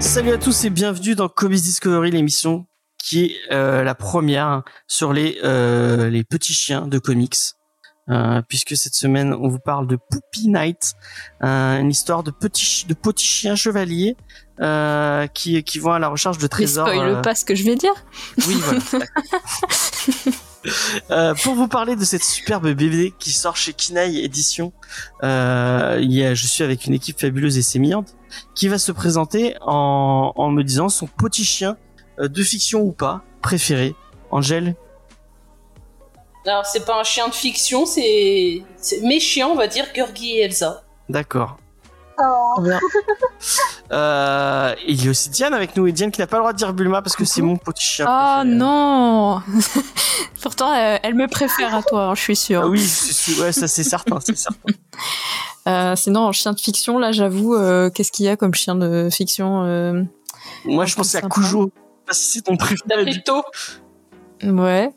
Salut à tous et bienvenue dans Comics Discovery, l'émission qui est euh, la première sur euh, les petits chiens de comics. Euh, puisque cette semaine on vous parle de Poopy Night, euh, une histoire de petits de petits chiens chevaliers euh, qui qui vont à la recherche de Mais trésors. spoil euh, pas ce que je vais dire. oui, voilà. Pour vous parler de cette superbe BD qui sort chez Kinaï Édition, euh, je suis avec une équipe fabuleuse et sémillante qui va se présenter en, en me disant son petit chien de fiction ou pas préféré. Angèle, Alors, c'est pas un chien de fiction, c'est c'est mes chiens, on va dire, Gurgi et Elsa. d'accord. Oh. Euh, il y a aussi Diane avec nous et Diane qui n'a pas le droit de dire Bulma parce que c'est mon petit chien. Oh préféré. non Pourtant, euh, elle me préfère à toi, hein, je suis sûre. Ah oui, c'est- c'est- ouais, ça c'est certain, c'est certain. Euh, sinon, en chien de fiction, là, j'avoue, euh, qu'est-ce qu'il y a comme chien de fiction euh, Moi je pensais à. Je sais pas si c'est ton préféré. Tau. Ouais.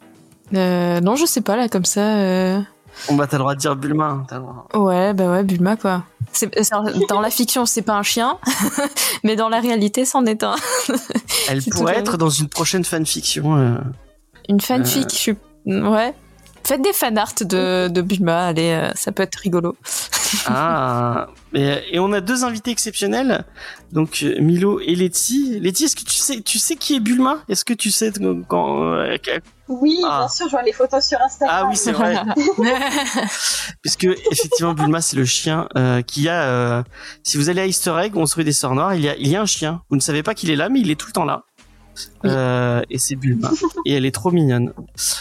Euh, non, je sais pas, là, comme ça. euh, Bon bah t'as le droit de dire Bulma. hein, t'as le droit. Ouais, bah ouais, Bulma, quoi. C'est- dans la fiction, c'est pas un chien, mais dans la réalité, c'en est un. Elle pourrait être dans une prochaine fanfiction. euh. Une fanfic, Euh. je suis... Ouais. Faites des fanarts de, de Bulma, allez, euh, ça peut être rigolo. Ah, et, et on a deux invités exceptionnels, donc euh, Milo et Letty. Letty, est-ce que tu sais, tu sais qui est Bulma? Est-ce que tu sais quand, euh, Oui, Ah. bien sûr, je vois les photos sur Instagram. Ah oui, c'est vrai, puisque effectivement Bulma c'est le chien euh, qui a. euh, si vous allez à Easter Egg, on se des Sœurs Noires, il y a, il y a un chien. Vous ne savez pas qu'il est là, mais il est tout le temps là. Oui. Euh, et c'est Bulma et elle est trop mignonne.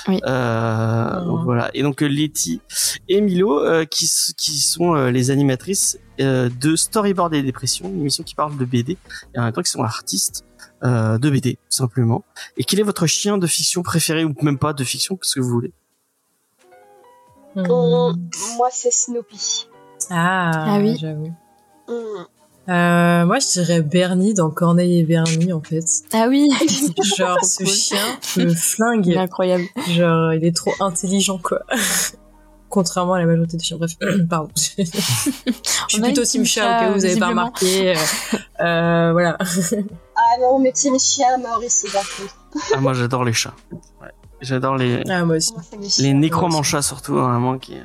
Oui. Euh, voilà. Et donc Letty et Milo euh, qui qui sont euh, les animatrices euh, de Storyboard et Dépression, une émission qui parle de BD et en même temps qui sont artistes euh, de BD tout simplement. Et quel est votre chien de fiction préféré ou même pas de fiction, ce que vous voulez? Hum, Moi, c'est Snoopy. Ah, Ah oui. j'avoue. Hum. Euh, moi, je dirais Bernie dans Corneille et Bernie, en fait. ah oui Genre, ce chien me Il est flingue. incroyable. Genre, il est trop intelligent, quoi. Contrairement à la majorité des chiens. Bref, pardon. je suis plutôt team chat, au cas où vous avez pas remarqué. Euh, euh, voilà. Ah non, mais Team Chien, Maurice, c'est partout. Ah moi j'adore les chats. Ouais. J'adore les Ah, moi aussi. Moi, c'est mes les chiens. nécromanchats surtout vraiment qui.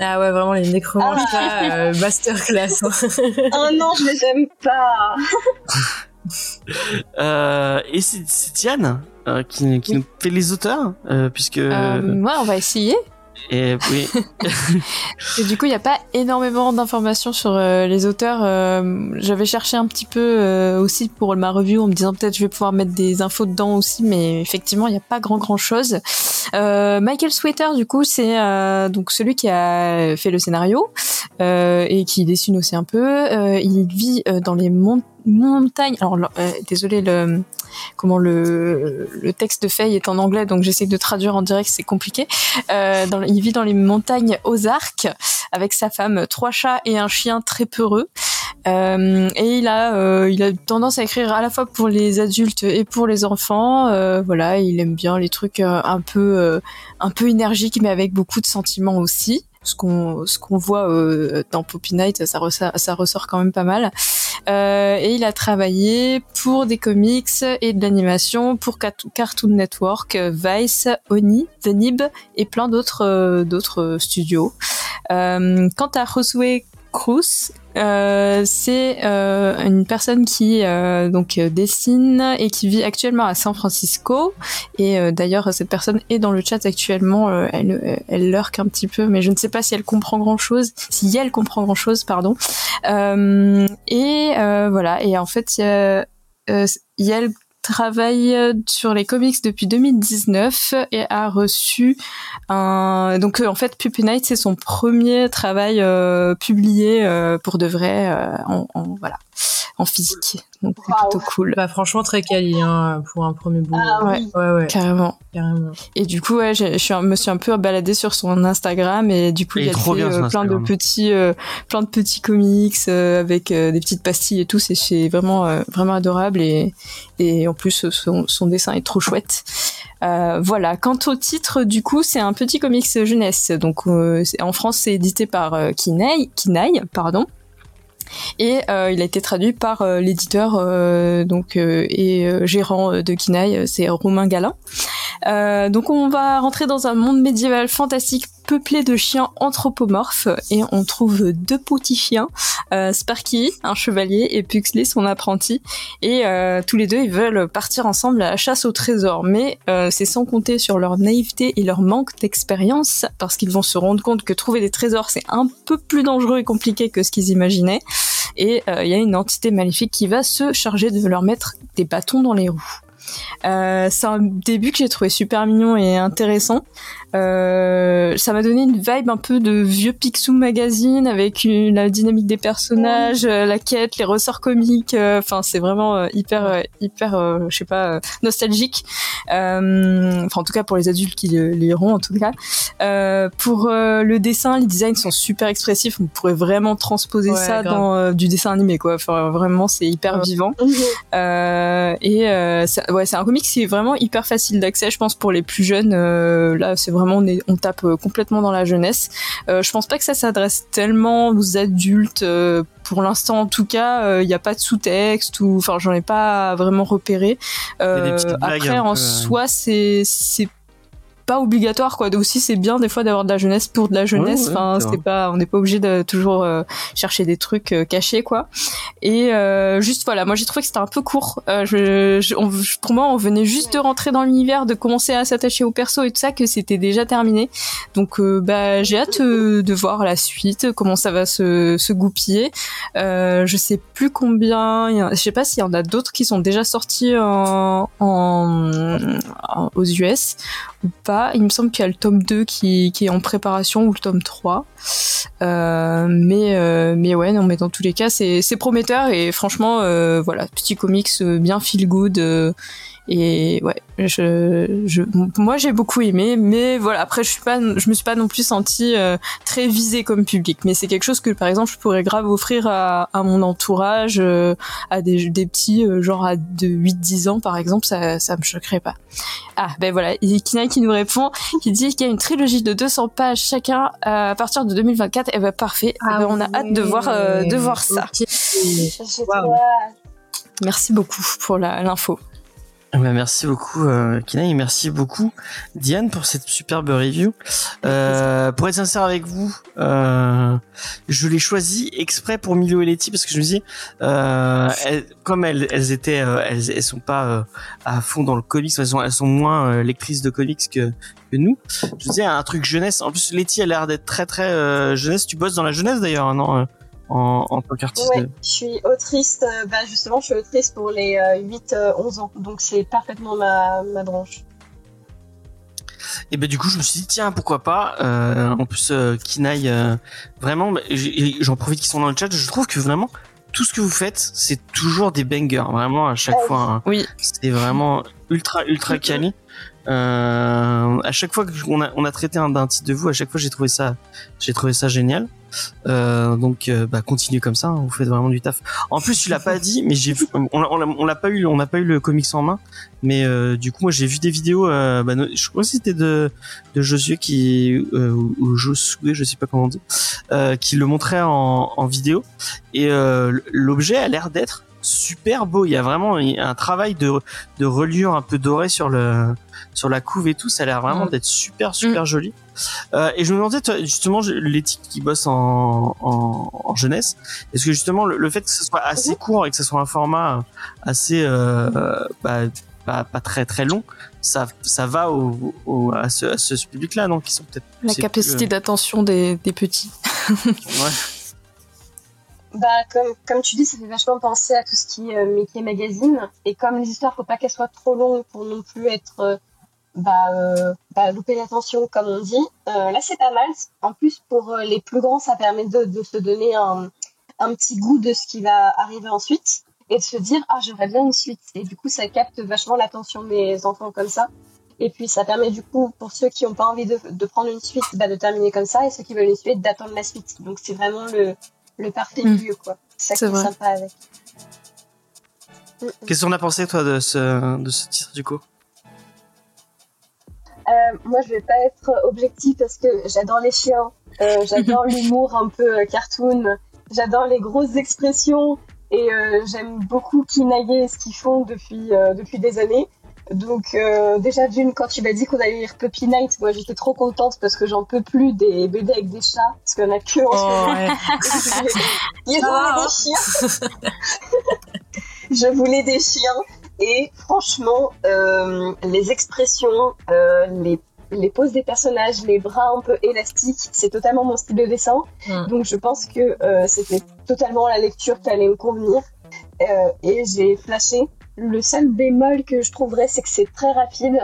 Ah ouais, vraiment, les nécromanchas, euh, masterclass. hein. Oh non, je les aime pas. Euh, et c'est c'est Diane euh, qui, qui nous fait les auteurs euh, puisque Euh, ouais, on va essayer. Et oui du coup, il n'y a pas énormément d'informations sur euh, les auteurs. Euh, J'avais cherché un petit peu euh, aussi pour ma review en me disant peut-être je vais pouvoir mettre des infos dedans aussi, mais effectivement, il n'y a pas grand grand chose. Michael Sweater, du coup, c'est donc celui qui a fait le scénario et qui dessine aussi un peu. Il vit dans les mon- montagnes. Alors, euh, désolé, le comment le, le texte de Faye est en anglais, donc j'essaie de traduire en direct, c'est compliqué. Euh, dans, il vit dans les montagnes Ozarks avec sa femme, trois chats et un chien très peureux. Euh, et il a, euh, il a tendance à écrire à la fois pour les adultes et pour les enfants. Euh, voilà, il aime bien les trucs euh, un peu, euh, un peu énergiques, mais avec beaucoup de sentiments aussi. Ce qu'on, ce qu'on voit euh, dans Poppy Night, ça ressort, ça ressort quand même pas mal. Euh, et il a travaillé pour des comics et de l'animation pour Cartoon Network, Vice, Oni, The Nib et plein d'autres euh, d'autres studios. Quant à Josué Cruz, euh, c'est euh, une personne qui euh, donc euh, dessine et qui vit actuellement à San Francisco. Et euh, d'ailleurs, cette personne est dans le chat actuellement. euh, elle, elle lurque un petit peu, mais je ne sais pas si elle comprend grand chose. Si elle comprend grand chose, pardon. Et voilà. Et en fait, il travaille sur les comics depuis 2019 et a reçu un donc euh, en fait Puppy Night c'est son premier travail euh, publié euh, pour de vrai euh, en- voilà en physique. Donc c'est plutôt cool. Bah, franchement, très quali hein, pour un premier boulot. Ah Ouais. oui. Ouais, ouais, Carrément. carrément. Et du coup, ouais, je suis un- me suis un peu baladée sur son Instagram et du coup, Il y a trop fait euh, plein de petits, euh, plein de petits comics euh, avec euh, des petites pastilles et tout. C'est vraiment, euh, vraiment adorable et et en plus son, son dessin est trop chouette. Euh, voilà. Quant au titre, du coup, c'est un petit comics jeunesse. Donc, euh, c'est- en France, c'est édité par euh, Kinaï, Kinaï, pardon. Et euh, il a été traduit par euh, l'éditeur euh, donc et gérant de Kinaï, c'est Romain Galin. Donc on va rentrer dans un monde médiéval fantastique peuplé de chiens anthropomorphes et on trouve deux petits chiens, euh, Sparky, un chevalier, et Puxley, son apprenti. Et euh, tous les deux, ils veulent partir ensemble à la chasse au trésor. Mais euh, c'est sans compter sur leur naïveté et leur manque d'expérience, parce qu'ils vont se rendre compte que trouver des trésors, c'est un peu plus dangereux et compliqué que ce qu'ils imaginaient. Et il y a une entité maléfique qui va se charger de leur mettre des bâtons dans les roues. C'est un début que j'ai trouvé super mignon et intéressant. Euh, ça m'a donné une vibe un peu de vieux Picsou magazine avec une- la dynamique des personnages, euh, la quête, les ressorts comiques. euh, Enfin, c'est vraiment hyper, hyper, je sais pas, nostalgique. Euh, Enfin, en tout cas pour les adultes qui liront, en tout cas. Euh, pour le dessin, les designs sont super expressifs. On pourrait vraiment transposer Ouais, ça grave. dans du dessin animé, quoi. Enfin, vraiment, c'est hyper Ouais. vivant. Et euh, c'est- ouais, c'est un comic qui est vraiment hyper facile d'accès, je pense, pour les plus jeunes. Euh, là, c'est vraiment on, est- on tape euh, complètement dans la jeunesse. Euh, je pense pas que ça s'adresse tellement aux adultes. euh, pour l'instant, en tout cas, il n'y a pas de sous-texte ou, enfin, j'en ai pas vraiment repéré. Euh, après, en peu, euh. soi, c'est c'est pas obligatoire quoi. Donc aussi c'est bien des fois d'avoir de la jeunesse pour de la jeunesse. ouais, enfin c'est pas on n'est pas obligé de toujours euh, chercher des trucs euh, cachés quoi. Et euh, juste voilà, moi j'ai trouvé que c'était un peu court. Je, je- on- pour moi on venait juste de rentrer dans l'univers, de commencer à s'attacher au perso et tout ça que c'était déjà terminé. Donc bah j'ai hâte de voir la suite, comment ça va se, se goupiller. Je sais plus combien, je sais pas s'il y en a d'autres qui sont déjà sortis en, en- en- aux US Il me semble qu'il y a le tome 2 qui, qui est en préparation ou le tome 3. Euh, mais, euh, mais ouais, non, mais dans tous les cas, c'est prometteur et franchement, euh, voilà, petit comics euh, bien feel good. Et ouais, je, je, moi j'ai beaucoup aimé, mais voilà, après je suis pas, je me suis pas non plus sentie euh, très visée comme public. Mais c'est quelque chose que par exemple je pourrais grave offrir à, à mon entourage, euh, à des, des petits euh, genre à de 8-10 ans par exemple, ça, ça me choquerait pas. Ah ben voilà, il y a Kina qui nous répond, qui dit qu'il y a une trilogie de 200 pages chacun euh, à partir de 2024. Et ben parfait, Eh ben, on a hâte de voir euh, de voir ça. Merci beaucoup pour la- l'info. Eh ben, merci beaucoup euh, Kina merci beaucoup Diane pour cette superbe review. Euh, pour être sincère avec vous, euh, je l'ai choisi exprès pour Milo et Letty parce que je me dis, euh, elles- comme elles, elles étaient, euh, elles, elles sont pas euh, à fond dans le comics, elles sont, elles sont moins lectrices de comics que, que nous. Je me disais un truc jeunesse. En plus, Letty a l'air d'être très très jeunesse. Tu bosses dans la jeunesse d'ailleurs, hein, non en, en tant qu'artiste. Ouais, je suis autrice, euh, bah justement, je suis autrice pour les 8-11 ans, donc c'est parfaitement ma, ma branche. Et ben du coup je me suis dit tiens pourquoi pas. Euh, en plus euh, Kinaï euh, vraiment bah, j'en profite qu'ils sont dans le chat. Je trouve que vraiment tout ce que vous faites c'est toujours des bangers vraiment à chaque fois. hein. Oui. C'est vraiment ultra ultra quali. Euh, à chaque fois qu'on a on a traité un d'un titre de vous à chaque fois j'ai trouvé ça j'ai trouvé ça génial. Euh, donc euh, bah continuez comme ça, hein, vous faites vraiment du taf. En plus tu l'as pas dit, mais j'ai vu, on, l'a- pas eu, on n'a pas eu le comics en main, mais euh, du coup moi j'ai vu des vidéos, euh, bah, je crois que c'était de de Josué qui euh, ou- ou Josué, je sais pas comment on dit, euh, qui le montrait en, en vidéo et euh, l'objet a l'air d'être super beau. Il y a vraiment un travail de de reliure un peu doré sur le sur la couve et tout, ça a l'air vraiment Mm. d'être super super joli. Euh, et je me demandais toi, justement l'éthique qui bosse en, en, en jeunesse, est-ce que justement le, le fait que ce soit assez court et que ce soit un format assez euh, bah, pas, pas très très long, ça ça va au, au- à ce, ce public-là, non? Qui sont peut-être La capacité plus, d'attention des, des petits. euh, ouais. Bah, comme, comme tu dis, ça fait vachement penser à tout ce qui est euh, magazine. Et comme les histoires, faut pas qu'elles soient trop longues pour non plus être, euh, bah, euh, bah, louper l'attention, comme on dit. Euh, là, c'est pas mal. En plus, pour euh, les plus grands, ça permet de, de se donner un, un petit goût de ce qui va arriver ensuite. et de se dire ah j'aimerais bien une suite et du coup ça capte vachement l'attention des enfants comme ça et puis ça permet du coup pour ceux qui n'ont pas envie de, de prendre une suite bah, de terminer comme ça et ceux qui veulent une suite d'attendre la suite donc c'est vraiment le, le parfait Mm. milieu quoi c'est ça qui est vrai. sympa avec Mm, mm. Qu'est-ce qu'on a pensé toi de ce de ce titre du coup? Euh, moi, je vais pas être objective parce que j'adore les chiens, euh, j'adore l'humour un peu euh, cartoon, j'adore les grosses expressions et euh, j'aime beaucoup Kinaye et ce qu'ils font depuis euh, depuis des années. Donc euh, déjà d'une, quand tu m'as dit qu'on allait lire Puppy Night, moi j'étais trop contente parce que j'en peux plus des BD avec des chats parce qu'il y en a que en ce moment. Oh, ouais. Ils ont des chiens. je voulais des chiens et franchement, euh, les expressions, euh, les, les poses des personnages, les bras un peu élastiques, c'est totalement mon style de dessin. Mm. Donc je pense que euh, c'était totalement la lecture qui allait me convenir. Euh, et j'ai flashé. Le seul bémol que je trouverais, c'est que c'est très rapide.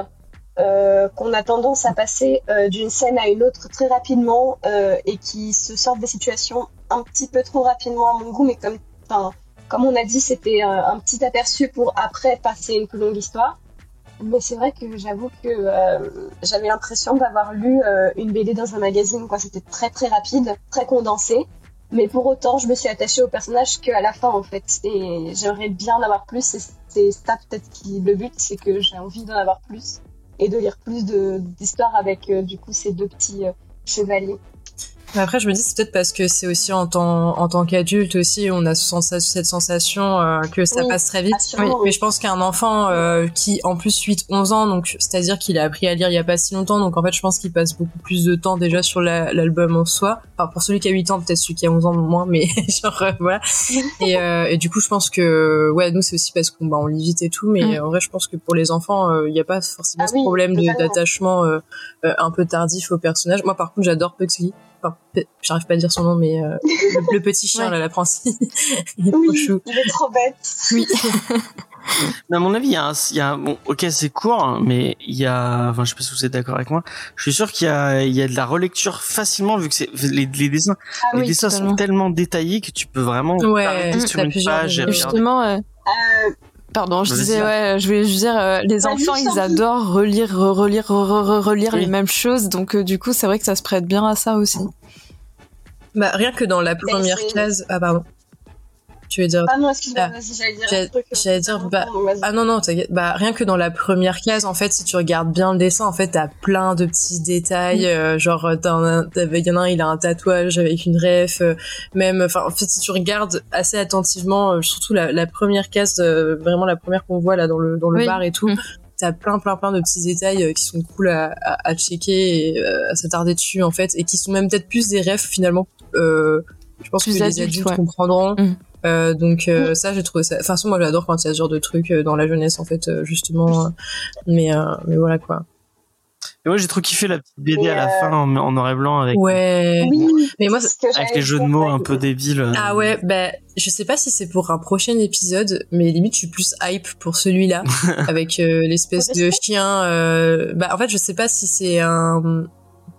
euh, qu'on a tendance à passer euh, d'une scène à une autre très rapidement euh, et qui se sortent des situations un petit peu trop rapidement à mon goût, mais comme, comme on a dit, c'était un, petit aperçu pour après passer une plus longue histoire. Mais c'est vrai que j'avoue que j'avais l'impression d'avoir lu une BD dans un magazine. C'était très très rapide, très condensé. Mais pour autant, je me suis attachée au personnage qu'à la fin en fait. Et j'aimerais bien en avoir plus. C'est ça peut-être qui le but, c'est que j'ai envie d'en avoir plus et de lire plus d'histoires avec euh, du coup ces deux petits euh, chevaliers. Après, je me dis, c'est peut-être parce que c'est aussi en tant, en tant qu'adulte aussi, on a cette sensation euh, que ça Oui, passe très vite. assurément, Mais oui. je pense qu'un enfant euh, qui, en plus, 8-11 ans, donc c'est-à-dire qu'il a appris à lire il y a pas si longtemps, donc en fait, je pense qu'il passe beaucoup plus de temps déjà sur la- l'album en soi. Enfin, pour celui qui a 8 ans, peut-être celui qui a 11 ans moins, mais genre, euh, voilà. Et, et du coup, je pense que, ouais, nous, c'est aussi parce qu'on bah, on lit vite et tout, mais Mm. en vrai, je pense que pour les enfants, il n'y a pas forcément Ah ce oui, problème d'attachement un peu tardif au personnage. Moi, par contre, j'adore Pugsley. Enfin, j'arrive pas à dire son nom, mais euh, le, le petit chien, Ouais. là, la princesse. il est trop chou. il est trop bête. Oui. Mais à mon avis, il y a, un, il y a un- bon, ok, c'est court, hein, mais il y a, enfin, je sais pas si vous êtes d'accord avec moi. Je suis sûr qu'il y a, il y a de la relecture facilement vu que c'est les, les dessins, Ah les oui, dessins totalement. sont tellement détaillés que tu peux vraiment Ouais, sur une page et justement, euh, Euh, pardon, je disais, ouais, je voulais juste dire, euh, les enfants, ils adorent relire, re- relire, re- re- relire Oui. les mêmes choses, donc euh, du coup, c'est vrai que ça se prête bien à ça aussi. Bah, rien que dans la première c'est- case. Ah, pardon. Tu veux dire. Ah non, excuse-moi, Ah, j'allais dire j'allais- euh, j'allais dire, bah. Ah non, non, t'inquiète. Bah, rien que dans la première case, en fait, si tu regardes bien le dessin, en fait, t'as plein de petits détails. euh, genre, t'as- il y en a un, il a un tatouage avec une ref. euh, même, enfin, en fait, si tu regardes assez attentivement, euh, surtout la, la première case, euh, vraiment la première qu'on voit là dans le, dans le Oui. bar et tout, Mm. t'as plein, plein, plein de petits détails euh, qui sont cool à, à, à checker et euh, à s'attarder dessus, en fait, et qui sont même peut-être plus des refs, finalement. Euh, je pense Plus que les adultes, adultes ouais. comprendront. Mm. Euh, donc euh, ça j'ai trouvé ça. De toute façon moi j'adore quand il y a ce genre de trucs euh, dans la jeunesse en fait euh, justement. mais euh, mais voilà quoi. Et moi, j'ai trop kiffé la petite BD Et, à la fin en, en noir et blanc avec, Ouais. Oui, Mais moi avec les jeux de mots un peu débiles. Ah ouais bah je sais pas si c'est pour un prochain épisode mais limite je suis plus hype pour celui-là avec euh, l'espèce de chien. euh, Bah en fait je sais pas si c'est un.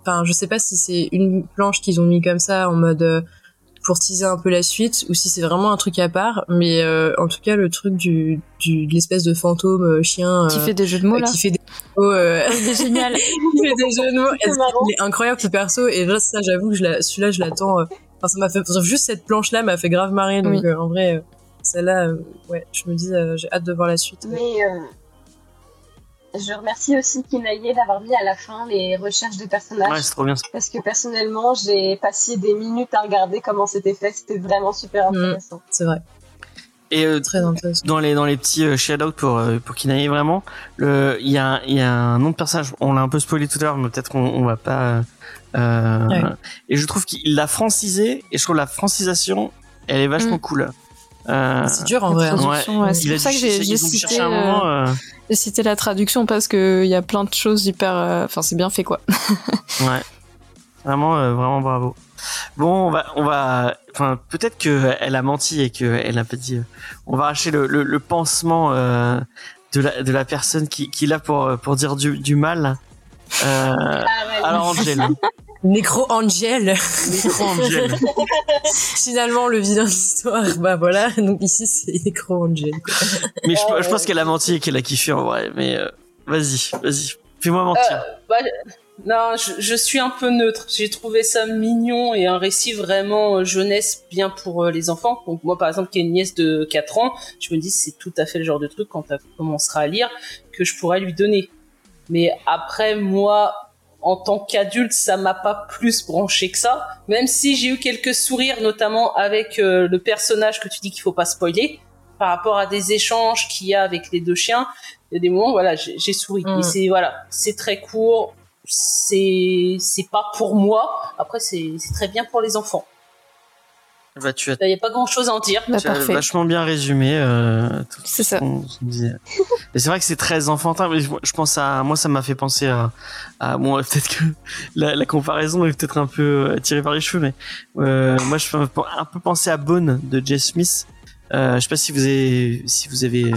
Enfin je sais pas si c'est une planche qu'ils ont mis comme ça en mode. Pour teaser un peu la suite ou si c'est vraiment un truc à part mais euh, en tout cas le truc du, du de l'espèce de fantôme euh, chien Qui euh, fait des jeux de mots, euh, là. qui fait des mots, euh, Il est génial. il fait des jeux de mots. C'est. Il est incroyable ce perso? Et là ça j'avoue que je la- celui-là je l'attends. euh, Enfin ça m'a fait juste cette planche là m'a fait grave marrer donc Oui. euh, en vrai euh, celle-là euh, ouais je me dis euh, j'ai hâte de voir la suite. Mais euh, je remercie aussi Kinaye d'avoir mis à la fin les recherches de personnages. Ouais, c'est trop bien. parce que personnellement, j'ai passé des minutes à regarder comment c'était fait. C'était vraiment super Mm. intéressant. C'est vrai Et euh, très intéressant. dans les dans les petits euh, shout-out pour euh, pour vraiment le il y a il y a un nom de personnage on l'a un peu spoilé tout à l'heure mais peut-être qu'on on va pas euh, euh, Ouais. et je trouve qu'il l'a francisé et je trouve la francisation elle est vachement Mm. cool euh, C'est dur en vrai. hein. ouais, c'est pour ça que j'ai- cité, chercher un moment, cité la traduction parce que il y a plein de choses hyper. euh, Enfin, c'est bien fait, quoi. ouais vraiment euh, vraiment bravo bon on va on va enfin peut-être que elle a menti et que elle a pas dit euh, on va arracher le le, le pansement euh, de la de la personne qui qui là pour pour dire du du mal euh, Ah ouais. Alors Angel, Necro Angel. Necro Angel. Finalement, le vilain de l'histoire, bah voilà. Donc ici, c'est Necro Angel. quoi. Mais je, je pense qu'elle a menti et qu'elle a kiffé en vrai. Mais euh, vas-y, vas-y, fais-moi mentir. Bah, non, je, je suis un peu neutre. J'ai trouvé ça mignon et un récit vraiment euh, jeunesse bien pour euh, les enfants. Donc moi, par exemple, qui ai une nièce de 4 ans, je me dis c'est tout à fait le genre de truc quand elle commencera à lire que je pourrais lui donner. Mais après, moi, en tant qu'adulte, ça m'a pas plus branché que ça. Même si j'ai eu quelques sourires, notamment avec euh, le personnage que tu dis qu'il faut pas spoiler, par rapport à des échanges qu'il y a avec les deux chiens. Il y a des moments, voilà, j'ai souri. Mm. Mais c'est voilà, c'est très court. C'est c'est pas pour moi. Après, c'est c'est très bien pour les enfants. Bah, tu as, Il y a pas grand chose à en dire. Bah, tu as parfait. vachement bien résumé. Euh, tout C'est ce ça. Et c'est vrai que c'est très enfantin. Mais je, je pense à moi, ça m'a fait penser à, à bon, peut-être que la, la comparaison est peut-être un peu euh, tirée par les cheveux, mais euh, moi, je fais un peu un peu penser à Bone de Jess Smith. Euh, je sais pas si vous avez, si vous avez,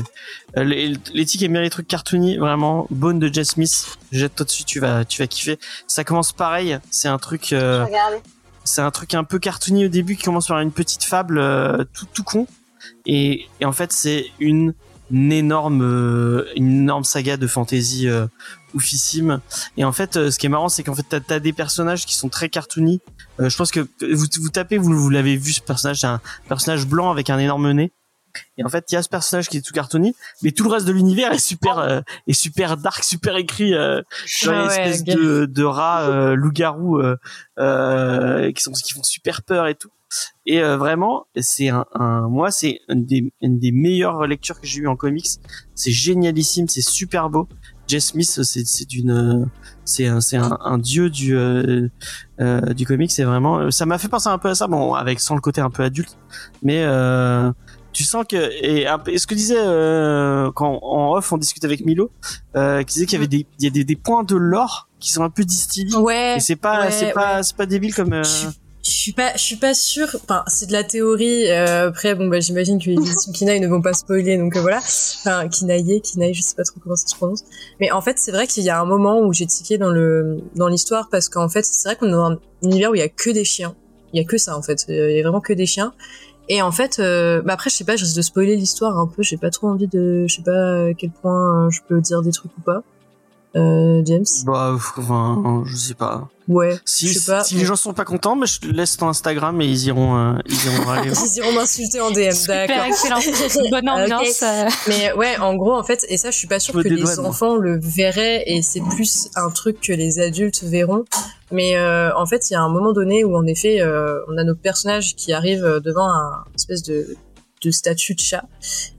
euh, les, les tics aiment bien les trucs cartoony, vraiment. Bone de Jess Smith, jette-toi dessus, tu vas, tu vas kiffer. Ça commence pareil, c'est un truc, euh, Regardez. C'est un truc un peu cartoony au début qui commence par une petite fable euh, tout tout con. Et, en fait c'est une, énorme euh, énorme saga de fantasy euh, oufissime. Et en fait euh, ce qui est marrant c'est qu'en fait t'as as des personnages qui sont très cartoony. Je pense que vous, vous tapez vous, vous l'avez vu ce personnage c'est un personnage blanc avec un énorme nez et en fait il y a ce personnage qui est tout cartoony mais tout le reste de l'univers est super euh, est super dark super écrit euh, genre Ah une ouais, espèce de, de rats euh, loups-garous euh, euh, qui sont qui font super peur et tout. Et euh, vraiment c'est un, un moi c'est une des, une des meilleures lectures que j'ai eues en comics. C'est génialissime c'est super beau. Jess Smith c'est c'est d'une c'est un c'est un, un dieu du euh, euh, du comics c'est vraiment ça m'a fait penser un peu à ça bon avec sans le côté un peu adulte. Mais euh, tu sens que et, ce que disait euh, quand en off on discutait avec Milo euh, qui disait qu'il y avait des il y a des, des points de lore qui sont un peu distillés Ouais. et c'est pas ouais, c'est pas c'est pas débile comme euh, Je- Je suis pas, je suis pas sûre. Enfin, c'est de la théorie. euh, après, bon, bah, j'imagine que les éditions Kinaï ne vont pas spoiler, donc euh, voilà. Enfin, Kinaïe, Kinaï, je sais pas trop comment ça se prononce. Mais en fait, c'est vrai qu'il y a un moment où j'ai tiqué dans le dans l'histoire parce qu'en fait, c'est vrai qu'on est dans un univers où il y a que des chiens. Il y a que ça en fait. Il y a vraiment que des chiens. Et en fait, euh, bah après, je sais pas, je risque de spoiler l'histoire un peu. J'ai pas trop envie de, je sais pas à quel point euh, je peux dire des trucs ou pas. Euh, James. bah enfin je sais pas Ouais. si je sais pas. si les gens sont pas contents mais je te laisse ton Instagram et ils iront euh, ils iront aller Ils iront m'insulter en DM, d'accord. excellent. Bonne ambiance. euh. Mais ouais, en gros, en fait, et ça, je suis pas sûre que les enfants le verraient, et c'est plus un truc que les adultes verront. Mais euh, en fait, il y a un moment donné où, en effet, euh, on a nos personnages qui arrivent devant un espèce de, de statue de chat.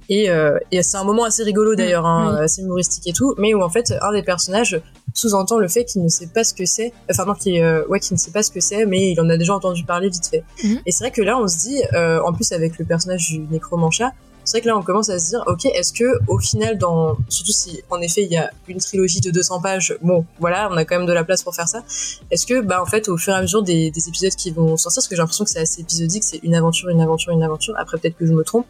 Et, euh, et c'est un moment assez rigolo d'ailleurs, hein, oui. assez humoristique et tout, mais où en fait, un des personnages sous-entend le fait qu'il ne sait pas ce que c'est, enfin non, qu'il euh, ouais, qu'il ne sait pas ce que c'est, mais il en a déjà entendu parler vite fait. Mhm. Et c'est vrai que là, on se dit, euh, en plus avec le personnage du nécromancha, c'est vrai que là, on commence à se dire, ok, est-ce que au final, dans surtout si en effet il y a une trilogie de 200 pages, bon, voilà, on a quand même de la place pour faire ça. Est-ce que, bah, en fait, au fur et à mesure des, des épisodes qui vont sortir, parce que j'ai l'impression que c'est assez épisodique, c'est une aventure, une aventure, une aventure. Après, peut-être que je me trompe,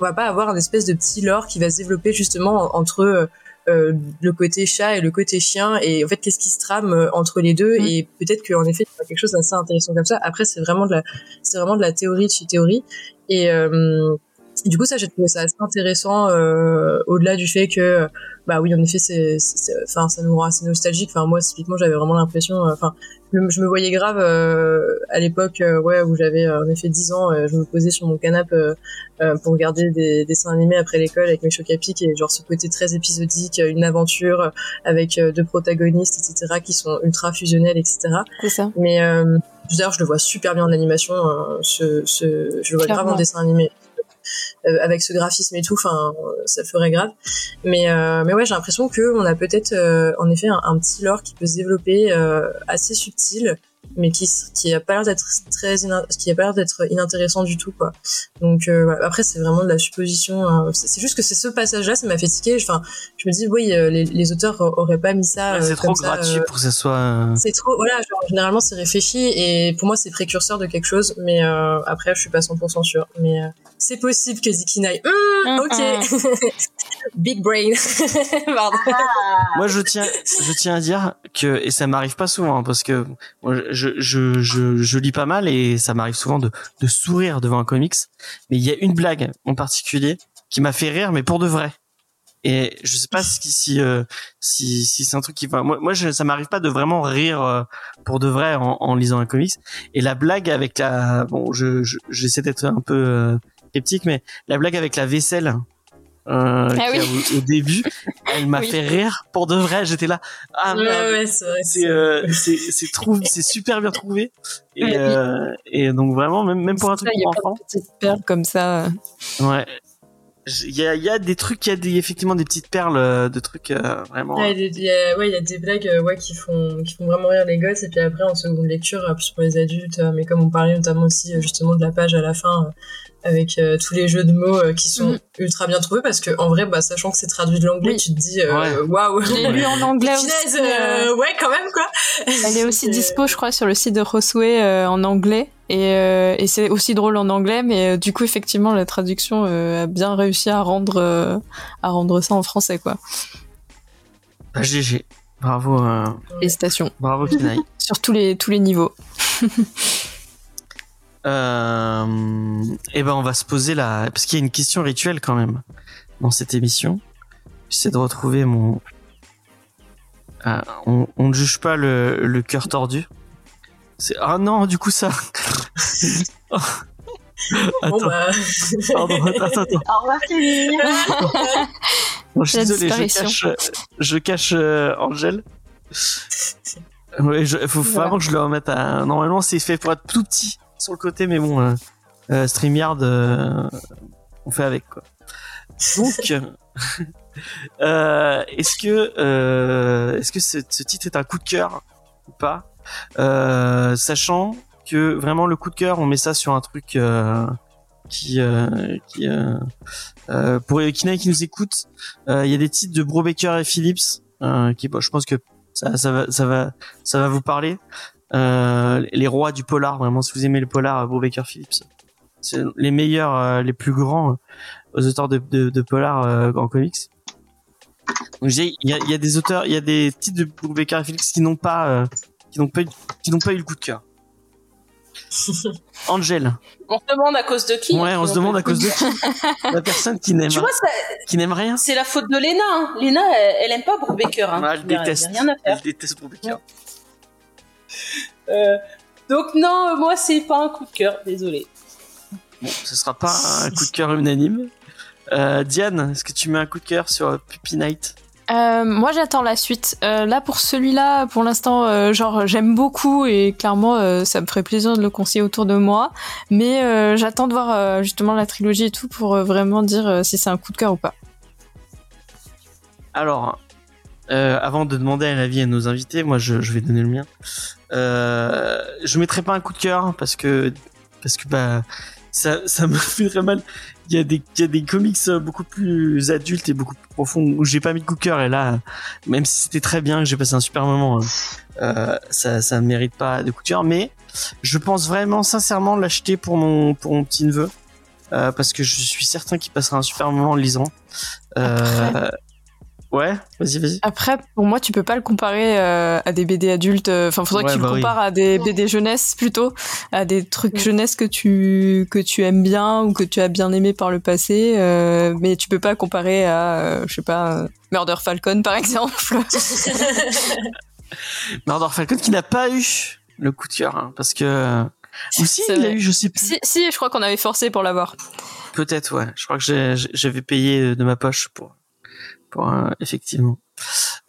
on va pas avoir un espèce de petit lore qui va se développer justement entre euh, euh, le côté chat et le côté chien et en fait qu'est-ce qui se trame euh, entre les deux Mm. et peut-être qu'en effet il y a quelque chose d'assez intéressant comme ça après c'est vraiment de la c'est vraiment de la théorie de chez théorie et euh, du coup ça j'ai trouvé ça assez intéressant euh, au-delà du fait que bah oui en effet c'est enfin ça nous rend assez nostalgique enfin moi typiquement j'avais vraiment l'impression euh, enfin je, je me voyais grave euh, à l'époque euh, ouais où j'avais euh, en effet 10 ans je me posais sur mon canapé pour regarder des dessins animés après l'école avec mes chocs à pic et genre ce côté très épisodique une aventure avec deux protagonistes etc qui sont ultra fusionnels etc C'est ça. mais euh, d'ailleurs je le vois super bien en animation euh, ce, ce je le vois grave en dessin animé euh, avec ce graphisme et tout enfin ça ferait grave. Mais euh, mais ouais j'ai l'impression que on a peut-être euh, en effet un, un petit lore qui peut se développer euh, assez subtil mais qui qui a pas l'air d'être très qui a pas l'air d'être inintéressant du tout quoi donc euh, voilà. après c'est vraiment de la supposition euh, c'est juste que c'est ce passage là ça m'a fait tiquer enfin je me dis oui euh, les, les auteurs auraient pas mis ça Ouais, euh, c'est trop ça, gratuit euh, pour que ça soit c'est trop, voilà, genre, généralement c'est réfléchi et pour moi c'est précurseur de quelque chose, mais euh, après je suis pas 100% sûre. Mais euh, c'est possible que Zikinai. Hum, Hum, ok. Big brain. Pardon. Ah, Moi, je tiens, je tiens à dire que, et ça m'arrive pas souvent, hein, parce que moi, je, je, je, je lis pas mal et ça m'arrive souvent de, de sourire devant un comics. Mais il y a une blague en particulier qui m'a fait rire, mais pour de vrai. Et je sais pas si si euh, si, si c'est un truc qui va. Moi, moi je, ça m'arrive pas de vraiment rire euh, pour de vrai en, en lisant un comics. Et la blague avec la, bon, je je- j'essaie d'être un peu euh, sceptique, mais la blague avec la vaisselle. Euh, Ah y a au, au début, elle m'a Oui. fait rire pour de vrai. J'étais là, ah ouais, c'est euh, super bien trouvé et Ouais. euh, et donc vraiment même même pour un truc Il y a pour enfants de petites perles comme ça. ouais il y a y a des trucs il y a des effectivement des petites perles euh, de trucs vraiment Ouais, il y a des- y a, y a blagues ouais, qui, font, qui font vraiment rire les gosses. Et puis après, en seconde lecture, plus pour les adultes, mais comme on parlait notamment aussi justement de la page à la fin, avec euh, tous les jeux de mots euh, qui sont Mhm. ultra bien trouvés, parce que en vrai, bah, sachant que c'est traduit de l'anglais, Oui. tu te dis, euh, Ouais. waouh! Je l'ai lu en anglais aussi. euh, euh, ouais, quand même, quoi! Elle est aussi dispo, je crois, sur le site de Rosway euh, en anglais. Et, euh, et c'est aussi drôle en anglais, mais euh, du coup, effectivement, la traduction euh, a bien réussi à rendre, euh, à rendre ça en français, quoi. Bah, GG bravo euh, Les stations, bravo Kinaï sur tous les, tous les niveaux. Euh, et ben on va se poser la parce qu'il y a une question rituelle quand même dans cette émission j'essaie de retrouver mon Ah, on, on ne juge pas le, le cœur tordu c'est ah non du coup ça Bon, Attends, bah. pardon, attends, attends, attends. Au revoir Camille. Bon, je suis désolé, je cache, je cache euh, Angèle. Ouais, je, faut Voilà. vraiment que je le remette à. Normalement, c'est fait pour être tout petit sur le côté, mais bon, euh, euh, StreamYard, euh, on fait avec quoi. Donc, est-ce que, est-ce que ce, ce titre est un coup de cœur ou pas? Sachant que vraiment le coup de cœur, on met ça sur un truc qui, euh, qui euh, euh, pour les qui nous écoutent, il y a des titres de Brubaker et Phillips qui, bon, je pense que ça, ça va, ça va, ça va vous parler. Euh, les rois du polar, vraiment, si vous aimez le polar, Brubaker Phillips, c'est les meilleurs, euh, les plus grands euh, auteurs de, de, de polar euh, en comics. Donc, je dis, il y a, il y a des auteurs, il y a des titres de Brubaker et Phillips qui n'ont pas, euh, qui n'ont pas, eu, qui n'ont pas eu le coup de cœur. Angel, On se demande à cause de qui ouais, hein, on se demande à cause de qui La personne qui n'aime, Tu vois, ça- qui n'aime rien. c'est la faute de Lena. Hein. Lena, elle, elle aime pas Brubaker. Hein. Ah, elle a- déteste. rien à faire. Elle déteste Brubaker. Euh, donc non, moi c'est pas un coup de cœur, désolé. Bon, ce sera pas un coup de cœur unanime. Euh, Diane, est-ce que tu mets un coup de cœur sur Puppy Night? Euh, moi, j'attends la suite. Euh, là, pour celui-là, pour l'instant, euh, genre, j'aime beaucoup et clairement, euh, ça me ferait plaisir de le conseiller autour de moi. Mais euh, j'attends de voir euh, justement la trilogie et tout pour euh, vraiment dire euh, si c'est un coup de cœur ou pas. Alors, euh, avant de demander un avis à nos invités, moi je, je vais donner le mien. Euh, je mettrai pas un coup de cœur parce que parce que bah ça, ça me fait très mal. Il y a des y a des comics euh, beaucoup plus adultes et beaucoup plus profonds où j'ai pas mis de coup de cœur et là même si c'était très bien que j'ai passé un super moment euh, euh, ça ça mérite pas de coup de cœur mais je pense vraiment sincèrement l'acheter pour mon pour mon petit neveu euh, parce que je suis certain qu'il passera un super moment en lisant. Ouais, vas-y vas-y. Après, pour moi, tu peux pas le comparer euh, à des BD adultes. euh, Enfin, faudrait Ouais, que tu bah le oui. compares à des BD jeunesse plutôt, à des trucs jeunesse que tu que tu aimes bien ou que tu as bien aimé par le passé. euh, mais tu peux pas comparer à, euh, je sais pas, Murder Falcon par exemple. Murder Falcon qui n'a pas eu le coup de cœur hein, parce que ou si il a vrai. eu je sais plus si, si, je crois qu'on avait forcé pour l'avoir. peut-être ouais je crois que j'avais payé de ma poche pour pour euh, effectivement.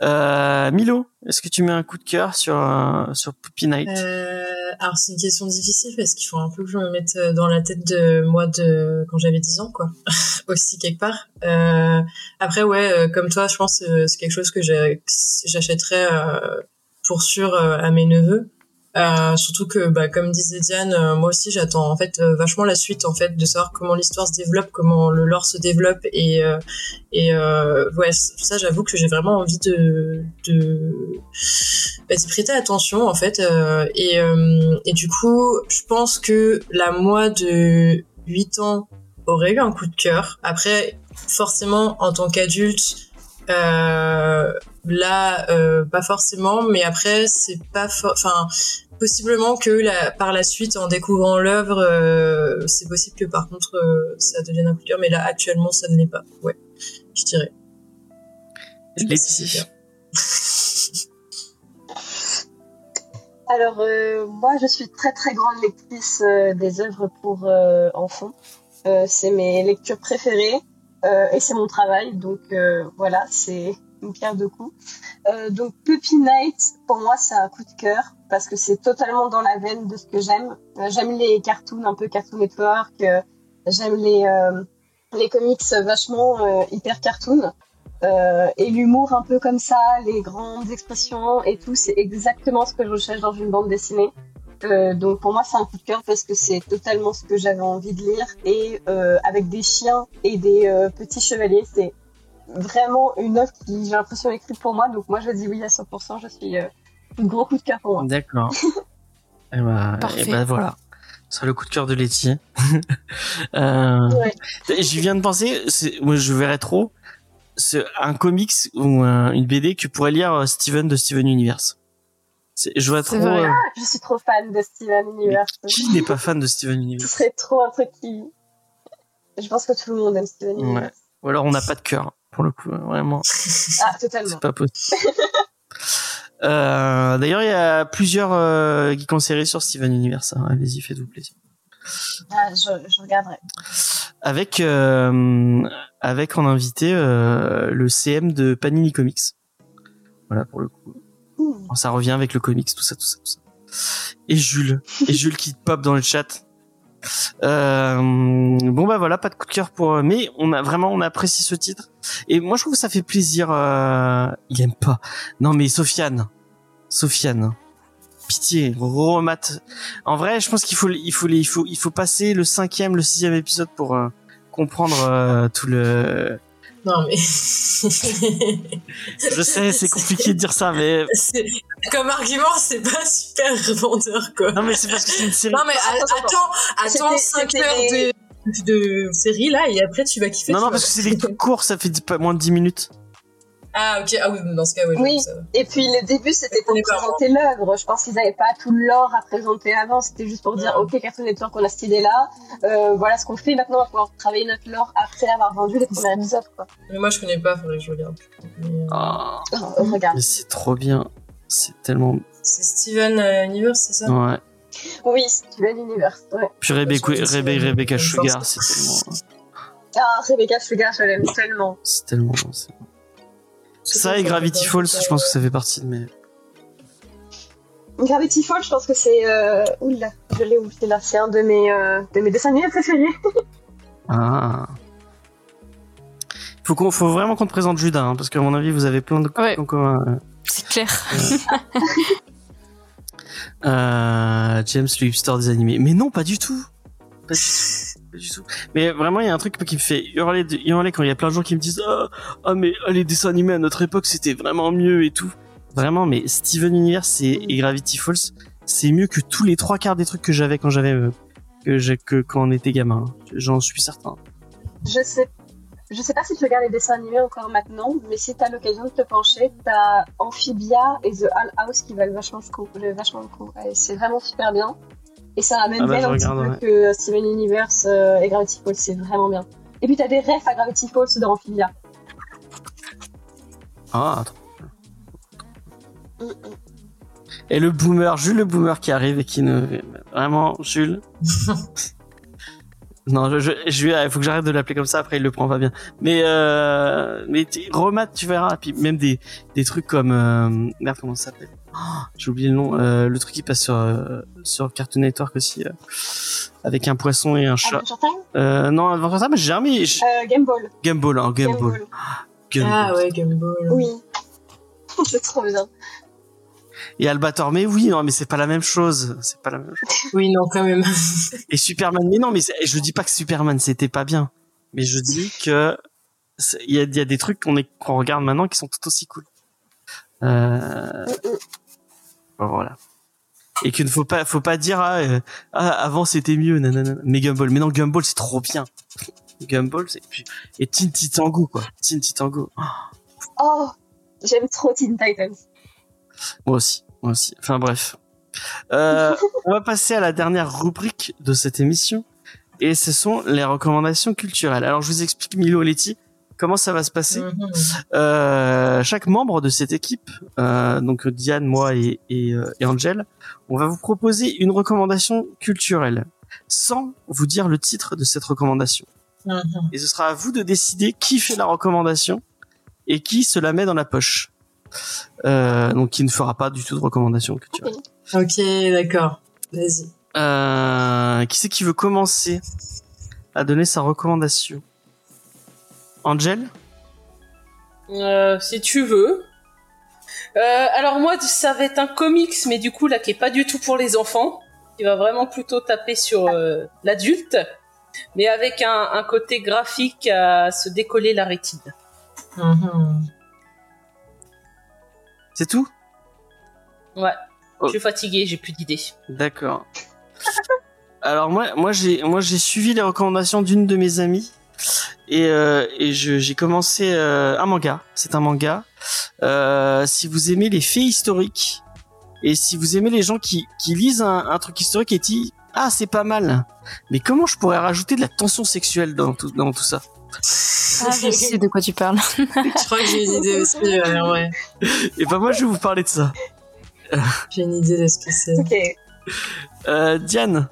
Euh, Milo est-ce que tu mets un coup de cœur sur euh, sur Puppy Night? Euh, alors c'est une question difficile parce qu'il faut un peu que je me mette euh, dans la tête de moi de quand j'avais 10 ans quoi. Aussi quelque part. Euh, après ouais euh, comme toi je pense euh, c'est quelque chose que j'achèterais pour sûr à mes neveux euh, surtout que bah, comme disait Diane euh, moi aussi j'attends en fait euh, vachement la suite en fait de savoir comment l'histoire se développe comment le lore se développe et euh, et euh, ouais ça j'avoue que j'ai vraiment envie de de bah, d'y prêter attention en fait et, et du coup je pense que la moi de 8 ans aurait eu un coup de cœur. Après, forcément, en tant qu'adulte, euh, là, euh, pas forcément, mais après, c'est pas, enfin, possiblement que la, par la suite, en découvrant l'œuvre, euh, c'est possible que par contre, euh, ça devienne un coup de cœur, mais là, actuellement, ça ne l'est pas. Ouais, je dirais. Letty. Alors, euh, moi, je suis très très grande lectrice euh, des œuvres pour euh, enfants. Euh, c'est mes lectures préférées euh, et c'est mon travail. Donc euh, voilà, c'est une pierre de coups. Euh, donc Puppy Night, pour moi, c'est un coup de cœur parce que c'est totalement dans la veine de ce que j'aime. Euh, j'aime les cartoons, un peu Cartoon Network. euh, j'aime les euh, les comics vachement hyper cartoon. Et l'humour un peu comme ça, les grandes expressions et tout, c'est exactement ce que je recherche dans une bande dessinée. Euh, donc pour moi c'est un coup de cœur parce que c'est totalement ce que j'avais envie de lire et euh, avec des chiens et des euh, petits chevaliers, c'est vraiment une œuvre qui j'ai l'impression est écrite pour moi. Donc moi je dis oui à 100%, je suis euh, un gros coup de cœur pour moi. D'accord. et bah, Parfait. et bah voilà. C'est le coup de cœur de Letty. euh, Ouais. J'y viens de penser, moi je verrais trop un comics ou un- une BD que pourrait lire Steven de Steven Universe. Je vois trop. Vrai. euh, Je suis trop fan de Steven Universe. qui n'est pas fan de Steven Ce Universe serait trop un truc qui... Je pense que tout le monde aime Steven Ouais. Universe. Ou alors on n'a pas de cœur pour le coup, euh, vraiment. Ah, totalement. C'est pas possible. Euh, D'ailleurs, il y a plusieurs euh, geeks en série sur Steven Universe. hein. Allez-y, faites-vous plaisir. Ah, je, je regarderai. Avec euh, avec en invité euh, le CM de Panini Comics. Voilà pour le coup. Ça revient avec le comics, tout ça, tout ça, tout ça. Et Jules, et Jules qui pop dans le chat. Euh, bon bah voilà, pas de coup de cœur pour. Mais on a vraiment, on apprécie ce titre. Et moi je trouve que ça fait plaisir. Euh... Il aime pas. Non mais Sofiane, Sofiane, pitié, remate. En vrai, je pense qu'il faut, il faut, il faut, il faut passer le cinquième, le sixième épisode pour euh, comprendre euh, tout le. Non, mais. Je sais, c'est compliqué de dire ça, mais C'est- Comme argument, c'est pas super vendeur, quoi. non mais c'est parce que c'est une série. Non, mais Attends, attends, attends C'était- 5 c'était heures de, de série, là, et après, tu vas kiffer. Non non parce que c'est des trucs courts, ça fait moins de 10 minutes. Ah, ok, ah oui, dans ce cas, ouais, Oui. ça. Et puis le début, c'était pour présenter l'œuvre. Je pense qu'ils n'avaient pas tout l'or à présenter avant. C'était juste pour dire, Ouais. ok, Cartoon Network, on a cette idée-là. Euh, voilà ce qu'on fait. Maintenant, on va pouvoir travailler notre lore après avoir vendu les premiers épisodes. Quoi. Mais moi, je connais pas, faudrait que je regarde. Mais, euh, Ah, Oh, regarde. mais c'est trop bien. C'est tellement. C'est Steven euh, Universe, c'est ça? Ouais. Oui, Steven Universe. Ouais. Puis Rebecca, Rebecca, Rebecca c'est- Sugar, c'est tellement. Ah, Rebecca Sugar, je l'aime tellement. C'est tellement. Ça et Gravity Falls, je pense que ça fait partie de mes. Gravity Falls, je pense que c'est. Euh... Oula, je l'ai où C'est là. C'est un de mes, euh, de mes dessins animés préférés. Ah. Faut qu'on, faut vraiment qu'on te présente Judas, hein, parce qu'à mon avis, vous avez plein de Ouais. commun. euh. C'est clair. Euh, James, le hipster des animés. Mais non, pas du tout. Pas du tout. Mais vraiment, il y a un truc qui me fait hurler, de- hurler quand il y a plein de gens qui me disent ah, ah mais ah, les dessins animés à notre époque c'était vraiment mieux et tout. Vraiment, mais Steven Universe et, Gravity Falls, c'est mieux que tous les trois quarts des trucs que j'avais quand j'avais euh, que, quand on était gamin. J'en suis certain. Je sais, je sais pas si tu regardes les dessins animés encore maintenant, mais si t'as l'occasion de te pencher, t'as Amphibia et The Hall House qui valent vachement le coup. Vachement le coup. C'est vraiment super bien. Et ça ramène Ah bah, un petit peu que Steven Universe euh, et Gravity Falls, c'est vraiment bien. Et puis t'as des refs à Gravity Falls dans Amphibia. Ah, attends. Mm, mm. Et le boomer, Jules le boomer qui arrive et qui ne. Vraiment, Jules. non, je, je, il faut que j'arrête de l'appeler comme ça, après il le prend pas bien. Mais, euh, mais remate, tu verras. Puis même des, des trucs comme. Euh, merde, comment ça s'appelle? Oh, J'ai oublié le nom. Euh, le truc qui passe sur, euh, sur Cartoon Network aussi. euh, avec un poisson et un chat. Adventure Time Euh, non, Adventure Time, j'ai jamais. euh, Game Ball. Game Ball, hein, Game, Ball. Game Ah Ball. ouais, Game Ball. Oui. c'est trop bien. Et Albator, mais oui, non, mais c'est pas la même chose. C'est pas la même chose. Oui, non, quand même. Et Superman, mais non, mais je dis pas que Superman c'était pas bien, mais je dis que il y a, il y a des trucs qu'on regarde maintenant qui sont tout aussi cool. Euh, Mm, mm. Voilà. et qu'il ne faut pas, faut pas dire ah, euh, ah, avant c'était mieux, nanana. Mais Gumball, mais non Gumball c'est trop bien. Gumball c'est puis et Teen Titango quoi, Teen Titango. Oh, Oh, j'aime trop Teen Titans. moi aussi, moi aussi. Enfin bref. Euh, on va passer à la dernière rubrique de cette émission et ce sont les recommandations culturelles. Alors je vous explique Milo et Letty comment ça va se passer? Mhm. Euh, chaque membre de cette équipe, euh, donc Diane, moi et, et, euh, et Angel, on va vous proposer une recommandation culturelle sans vous dire le titre de cette recommandation. Mhm. Et ce sera à vous de décider qui fait la recommandation et qui se la met dans la poche. Euh, donc qui ne fera pas du tout de recommandation culturelle. Ok, d'accord. Vas-y. Qui c'est qui veut commencer à donner sa recommandation? Angel Euh, si tu veux. Euh, alors moi, ça va être un comics, mais du coup là, qui est pas du tout pour les enfants, qui va vraiment plutôt taper sur euh, l'adulte, mais avec un, un côté graphique à se décoller la rétine. Mhm. C'est tout? Ouais. Oh. Je suis fatigué, j'ai plus d'idées. D'accord. Alors moi, moi j'ai, moi j'ai suivi les recommandations d'une de mes amies et, euh, et j'ai commencé euh, un manga. C'est un manga. Euh, si vous aimez les faits historiques et si vous aimez les gens qui, qui lisent un, un truc historique et disent ah c'est pas mal, mais comment je pourrais rajouter de la tension sexuelle dans tout, dans tout ça? Ah, je sais de quoi tu parles. Je crois que j'ai une idée aussi. ouais. Et ben moi je vais vous parler de ça. J'ai une idée de ce que c'est. Ok. Euh, Diane,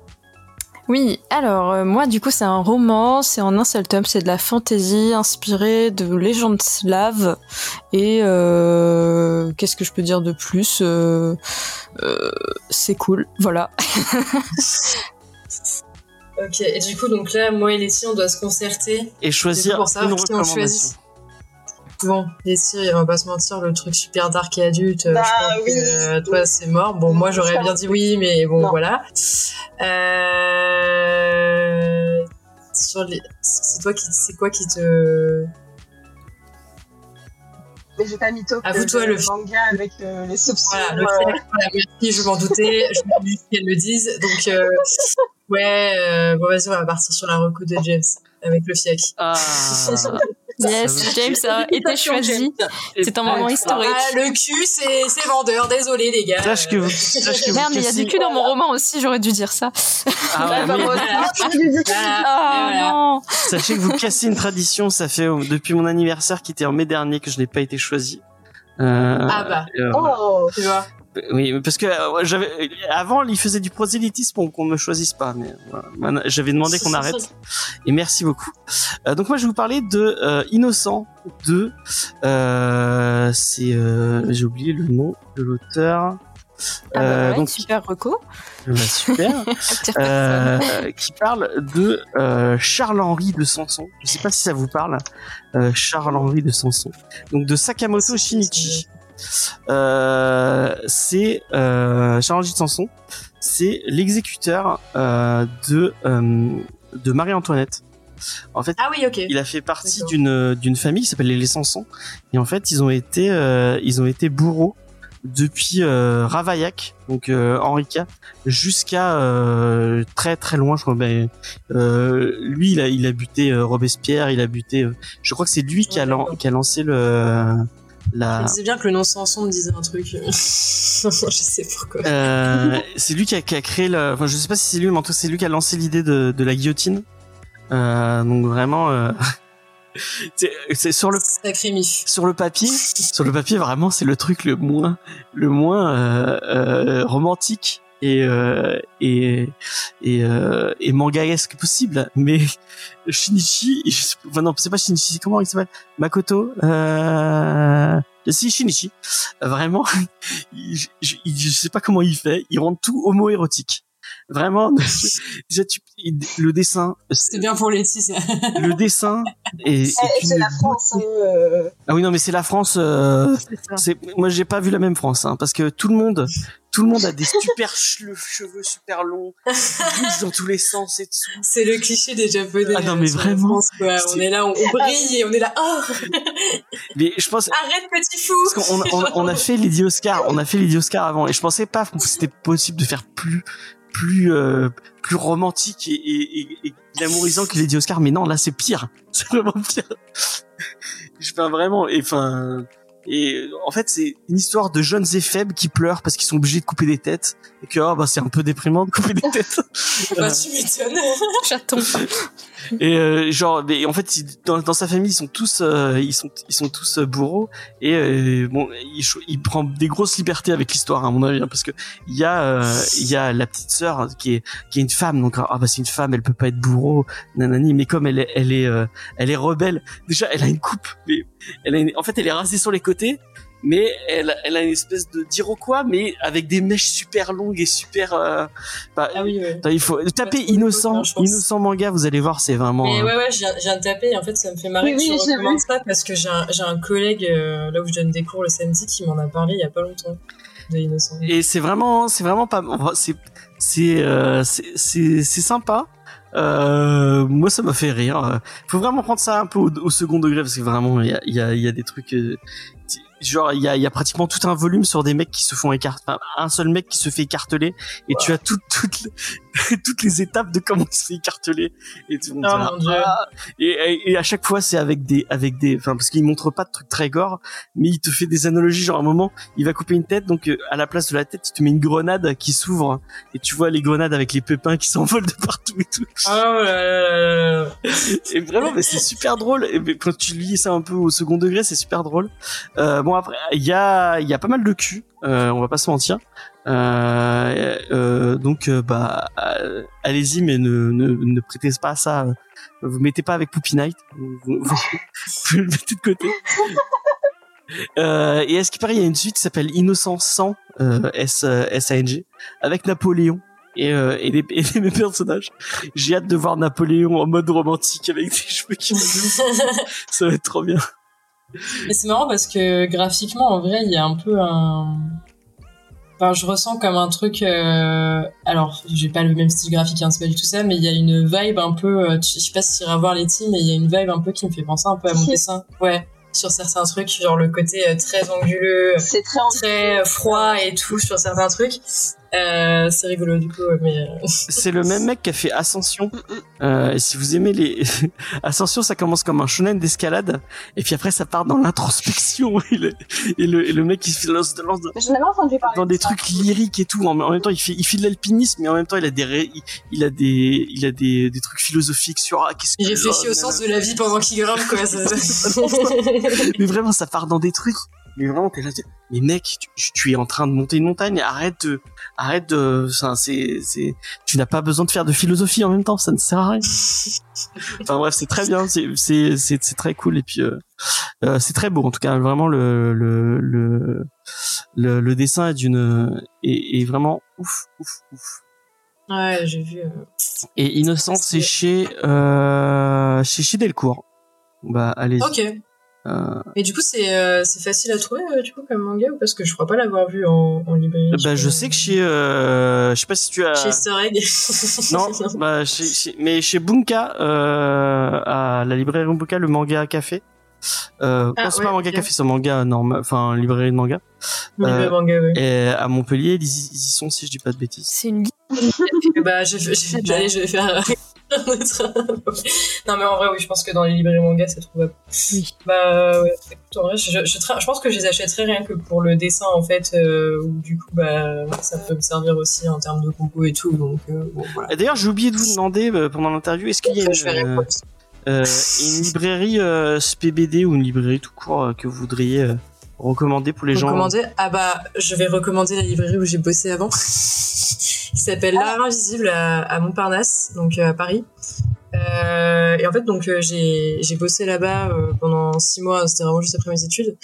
Oui, alors euh, moi du coup c'est un roman, c'est en un seul tome, c'est de la fantasy inspirée de légendes slaves et euh, qu'est-ce que je peux dire de plus Euh, euh, C'est cool, voilà. Ok, et du coup, donc là, moi et Letty, on doit se concerter et choisir pour savoir une qui on choisit. Bon, Letty, on va pas se mentir, le truc super dark et adulte, euh, Bah je pense oui. que euh, toi c'est mort. Bon, moi j'aurais bien dit oui, mais bon, Non. voilà. Euh... Sur les... C'est toi qui... C'est quoi qui te... Mais j'ai pas mytho À que vous, toi, le le- manga avec euh, les soupçons. Voilà, le euh, fait, voilà, merci, je m'en doutais, je m'en doutais qu'elle le dise. Donc, euh, ouais, euh, bon, vas-y, on va partir sur la reco de James avec le fiac. Ah, Yes, James a été choisi. C'est un moment historique. Ah, le cul, c'est vendeur, désolé les gars. Sache que vous, sache que Merde, mais il y a du cul dans mon roman aussi, j'aurais dû dire ça. Ah ouais, bah. Ah Et voilà. non Sachez que vous cassez une tradition, ça fait euh, depuis mon anniversaire qui était en mai dernier que je n'ai pas été choisi. Euh, Ah bah, euh. Oh, tu vois. Oui, parce que euh, j'avais avant il faisait du prosélytisme pour qu'on me choisisse pas, mais voilà. Maintenant, j'avais demandé qu'on arrête. Et merci beaucoup. Euh, donc moi je vais vous parler de euh, Innocent de euh, c'est euh, j'ai oublié le nom de l'auteur. Ah bah Euh, voilà, donc super reco. bah, super. Euh, qui parle de euh, Charles-Henri de Sanson. Je sais pas si ça vous parle. Euh, Charles-Henri de Sanson. Donc de Sakamoto Shinichi. Euh, c'est euh, Charles-Henri de Sanson. C'est l'exécuteur euh, de euh, de Marie-Antoinette. En fait, Ah oui, il a fait partie d'une d'une famille qui s'appelle les Sanson et en fait ils ont été euh, ils ont été bourreaux depuis euh, Ravaillac donc euh, Henri IV jusqu'à euh, très très loin je crois ben, euh, lui il a il a buté euh, Robespierre il a buté euh, je crois que c'est lui qui a lan- qui a lancé le la Je sais bien que le nom Samson me disait un truc. je sais pourquoi. euh, c'est lui qui a, qui a créé le enfin je sais pas si c'est lui mais en tout cas c'est lui qui a lancé l'idée de, de la guillotine euh, donc vraiment euh, c'est sur le sur le papier, sur le papier vraiment c'est le truc le moins le moins romantique et euh, et et, euh, et mangaesque possible. Mais Shinichi, enfin non c'est pas Shinichi, comment il s'appelle? Makoto. Euh, si Shinichi, vraiment, je, je, je sais pas comment il fait, il rend tout homo-érotique. Vraiment. Déjà, tu, le dessin. C'est bien pour les ça. Le dessin et c'est la France. Hein, euh. Ah oui non mais c'est la France. Euh, c'est moi j'ai pas vu la même France hein, parce que tout le monde tout le monde a des super cheveux super longs, dans tous les sens et tout. C'est le cliché des Japonais. Ah non mais vraiment. On est là, on, brille et on est là. Oh mais je pense. Arrête petit fou. Parce qu'on on, on, a fait Lady Oscar, on a fait Lady Oscar avant et je pensais pas que c'était possible de faire plus plus euh, plus romantique et, et, et, glamourisant que Lady Oscar mais non là c'est pire c'est vraiment pire je fais vraiment et enfin et en fait, c'est une histoire de jeunes et faibles qui pleurent parce qu'ils sont obligés de couper des têtes et que oh, bah c'est un peu déprimant de couper des têtes. bah tu m'étonnes. Chaton. Et euh, genre, mais en fait, dans, dans, sa famille, ils sont tous, euh, ils sont, ils sont tous euh, bourreaux. Et euh, bon, il, il, prend des grosses libertés avec l'histoire à mon avis, hein, parce que il y a, il y a la petite sœur qui est, qui est une femme, donc ah bah c'est une femme, elle peut pas être bourreau, nanani, mais comme elle est, elle est, elle est rebelle, déjà elle a une coupe, mais elle a en fait, elle est rasée sur les côtés mais elle, elle a une espèce de d'Iroquois, mais avec des mèches super longues et super. Euh, bah, ah oui, Il faut taper innocent, innocent manga, vous allez voir, c'est vraiment. Mais ouais, ouais, j'ai viens de taper. En fait, ça me fait marrer oui, que tu recommandes ça parce que j'ai un, j'ai un collègue euh, là où je donne des cours le samedi qui m'en a parlé il y a pas longtemps de innocent. Et c'est vraiment, c'est vraiment pas, c'est, c'est, euh, c'est, c'est sympa. Euh, moi, ça m'a fait rire. Faut vraiment prendre ça un peu au, second degré parce que vraiment, il y a, y, a, y a des trucs genre il y a, y a pratiquement tout un volume sur des mecs qui se font écarter, enfin, un seul mec qui se fait écarteler et tu as toutes toutes toutes les étapes de comment il se fait écarteler et tout oh, ah. et, et, à chaque fois c'est avec des avec des enfin parce qu'il montre pas de trucs très gore mais il te fait des analogies genre à un moment il va couper une tête donc euh, à la place de la tête il te met une grenade qui s'ouvre et tu vois les grenades avec les pépins qui s'envolent de partout et tout oh là là et vraiment mais c'est super drôle. Et quand tu lis ça un peu au second degré c'est super drôle. Euh, bon après il y a il y a pas mal de cul euh, on va pas se mentir. Euh, euh, donc euh, bah allez-y mais ne, ne, ne prêtez pas à ça vous mettez pas avec Poopy Night. Vous, vous, le mettez de côté. Euh, et est-ce qu'il paraît il y a une suite qui s'appelle Innocent 100 euh, S S A N G avec Napoléon et, euh, et, les, et les personnages. J'ai hâte de voir Napoléon en mode romantique avec des cheveux qui Ça va être trop bien. Mais c'est marrant parce que graphiquement, en vrai, il y a un peu un, Enfin, je ressens comme un truc. Euh... Alors, j'ai pas le même style graphique, hein, c'est pas du tout ça, mais il y a une vibe un peu. Euh, je sais pas si tu iras voir les teams, mais il y a une vibe un peu qui me fait penser un peu à mon dessin. Ouais, sur certains trucs, genre le côté euh, très anguleux, très, très froid et tout sur certains trucs. Euh, c'est rigolo du coup, mais euh, c'est le même mec qui a fait Ascension. Mm, mm. Euh, et si vous aimez les Ascension, ça commence comme un shonen d'escalade, et puis après ça part dans l'introspection et le, et le, et le mec il se lance, lance dans des trucs lyriques et tout. En, même temps, il fait il fait de l'alpinisme, mais en même temps il a des il, a des il a des, des trucs philosophiques sur ah, qu'est-ce Il réfléchit au sens de la vie pendant qu'il grimpe quoi. Ça, mais vraiment, ça part dans des trucs mais vraiment t'es là mais mec tu, tu, es en train de monter une montagne arrête de arrête de c'est c'est tu n'as pas besoin de faire de philosophie en même temps ça ne sert à rien. Enfin bref c'est très bien c'est c'est c'est très cool et puis euh, euh, c'est très beau en tout cas vraiment le le le le, le dessin est d'une est, est, vraiment ouf ouf ouf. Ouais j'ai vu euh... et Innocent c'est chez euh, chez chez Delcourt. Bah allez ok euh... Et du coup, c'est euh, c'est facile à trouver euh, du coup comme manga ou parce que je crois pas l'avoir vu en, en librairie. Bah, je sais que chez, euh, je sais pas si tu as. Chez Easter non, bah chez, chez, mais chez Bunka, euh, à la librairie Bunka, le manga café. Euh, ah, c'est pas un manga café, c'est un manga normal, enfin librairie de manga. Librairie de manga, oui. Et à Montpellier, ils, y sont si je dis pas de bêtises. C'est une. bah, je, je, je, allez, je vais faire non mais en vrai oui je pense que dans les librairies manga c'est trouvable. Oui. Bah ouais, écoute, en vrai je, je, je, pense que je les achèterais rien que pour le dessin en fait euh, où du coup bah ça peut me servir aussi en termes de compo et tout donc euh, bon, voilà. D'ailleurs j'ai oublié de vous demander euh, pendant l'interview est-ce qu'il y a une, euh, euh, une librairie SPBD ou une librairie tout court que vous voudriez recommander pour les recommander? Gens Ah bah je vais recommander la librairie où j'ai bossé avant. qui s'appelle. L'art invisible à, à, Montparnasse, donc euh, à Paris. Euh, et en fait, donc euh, j'ai bossé là-bas euh, pendant six mois, c'était vraiment juste après mes études.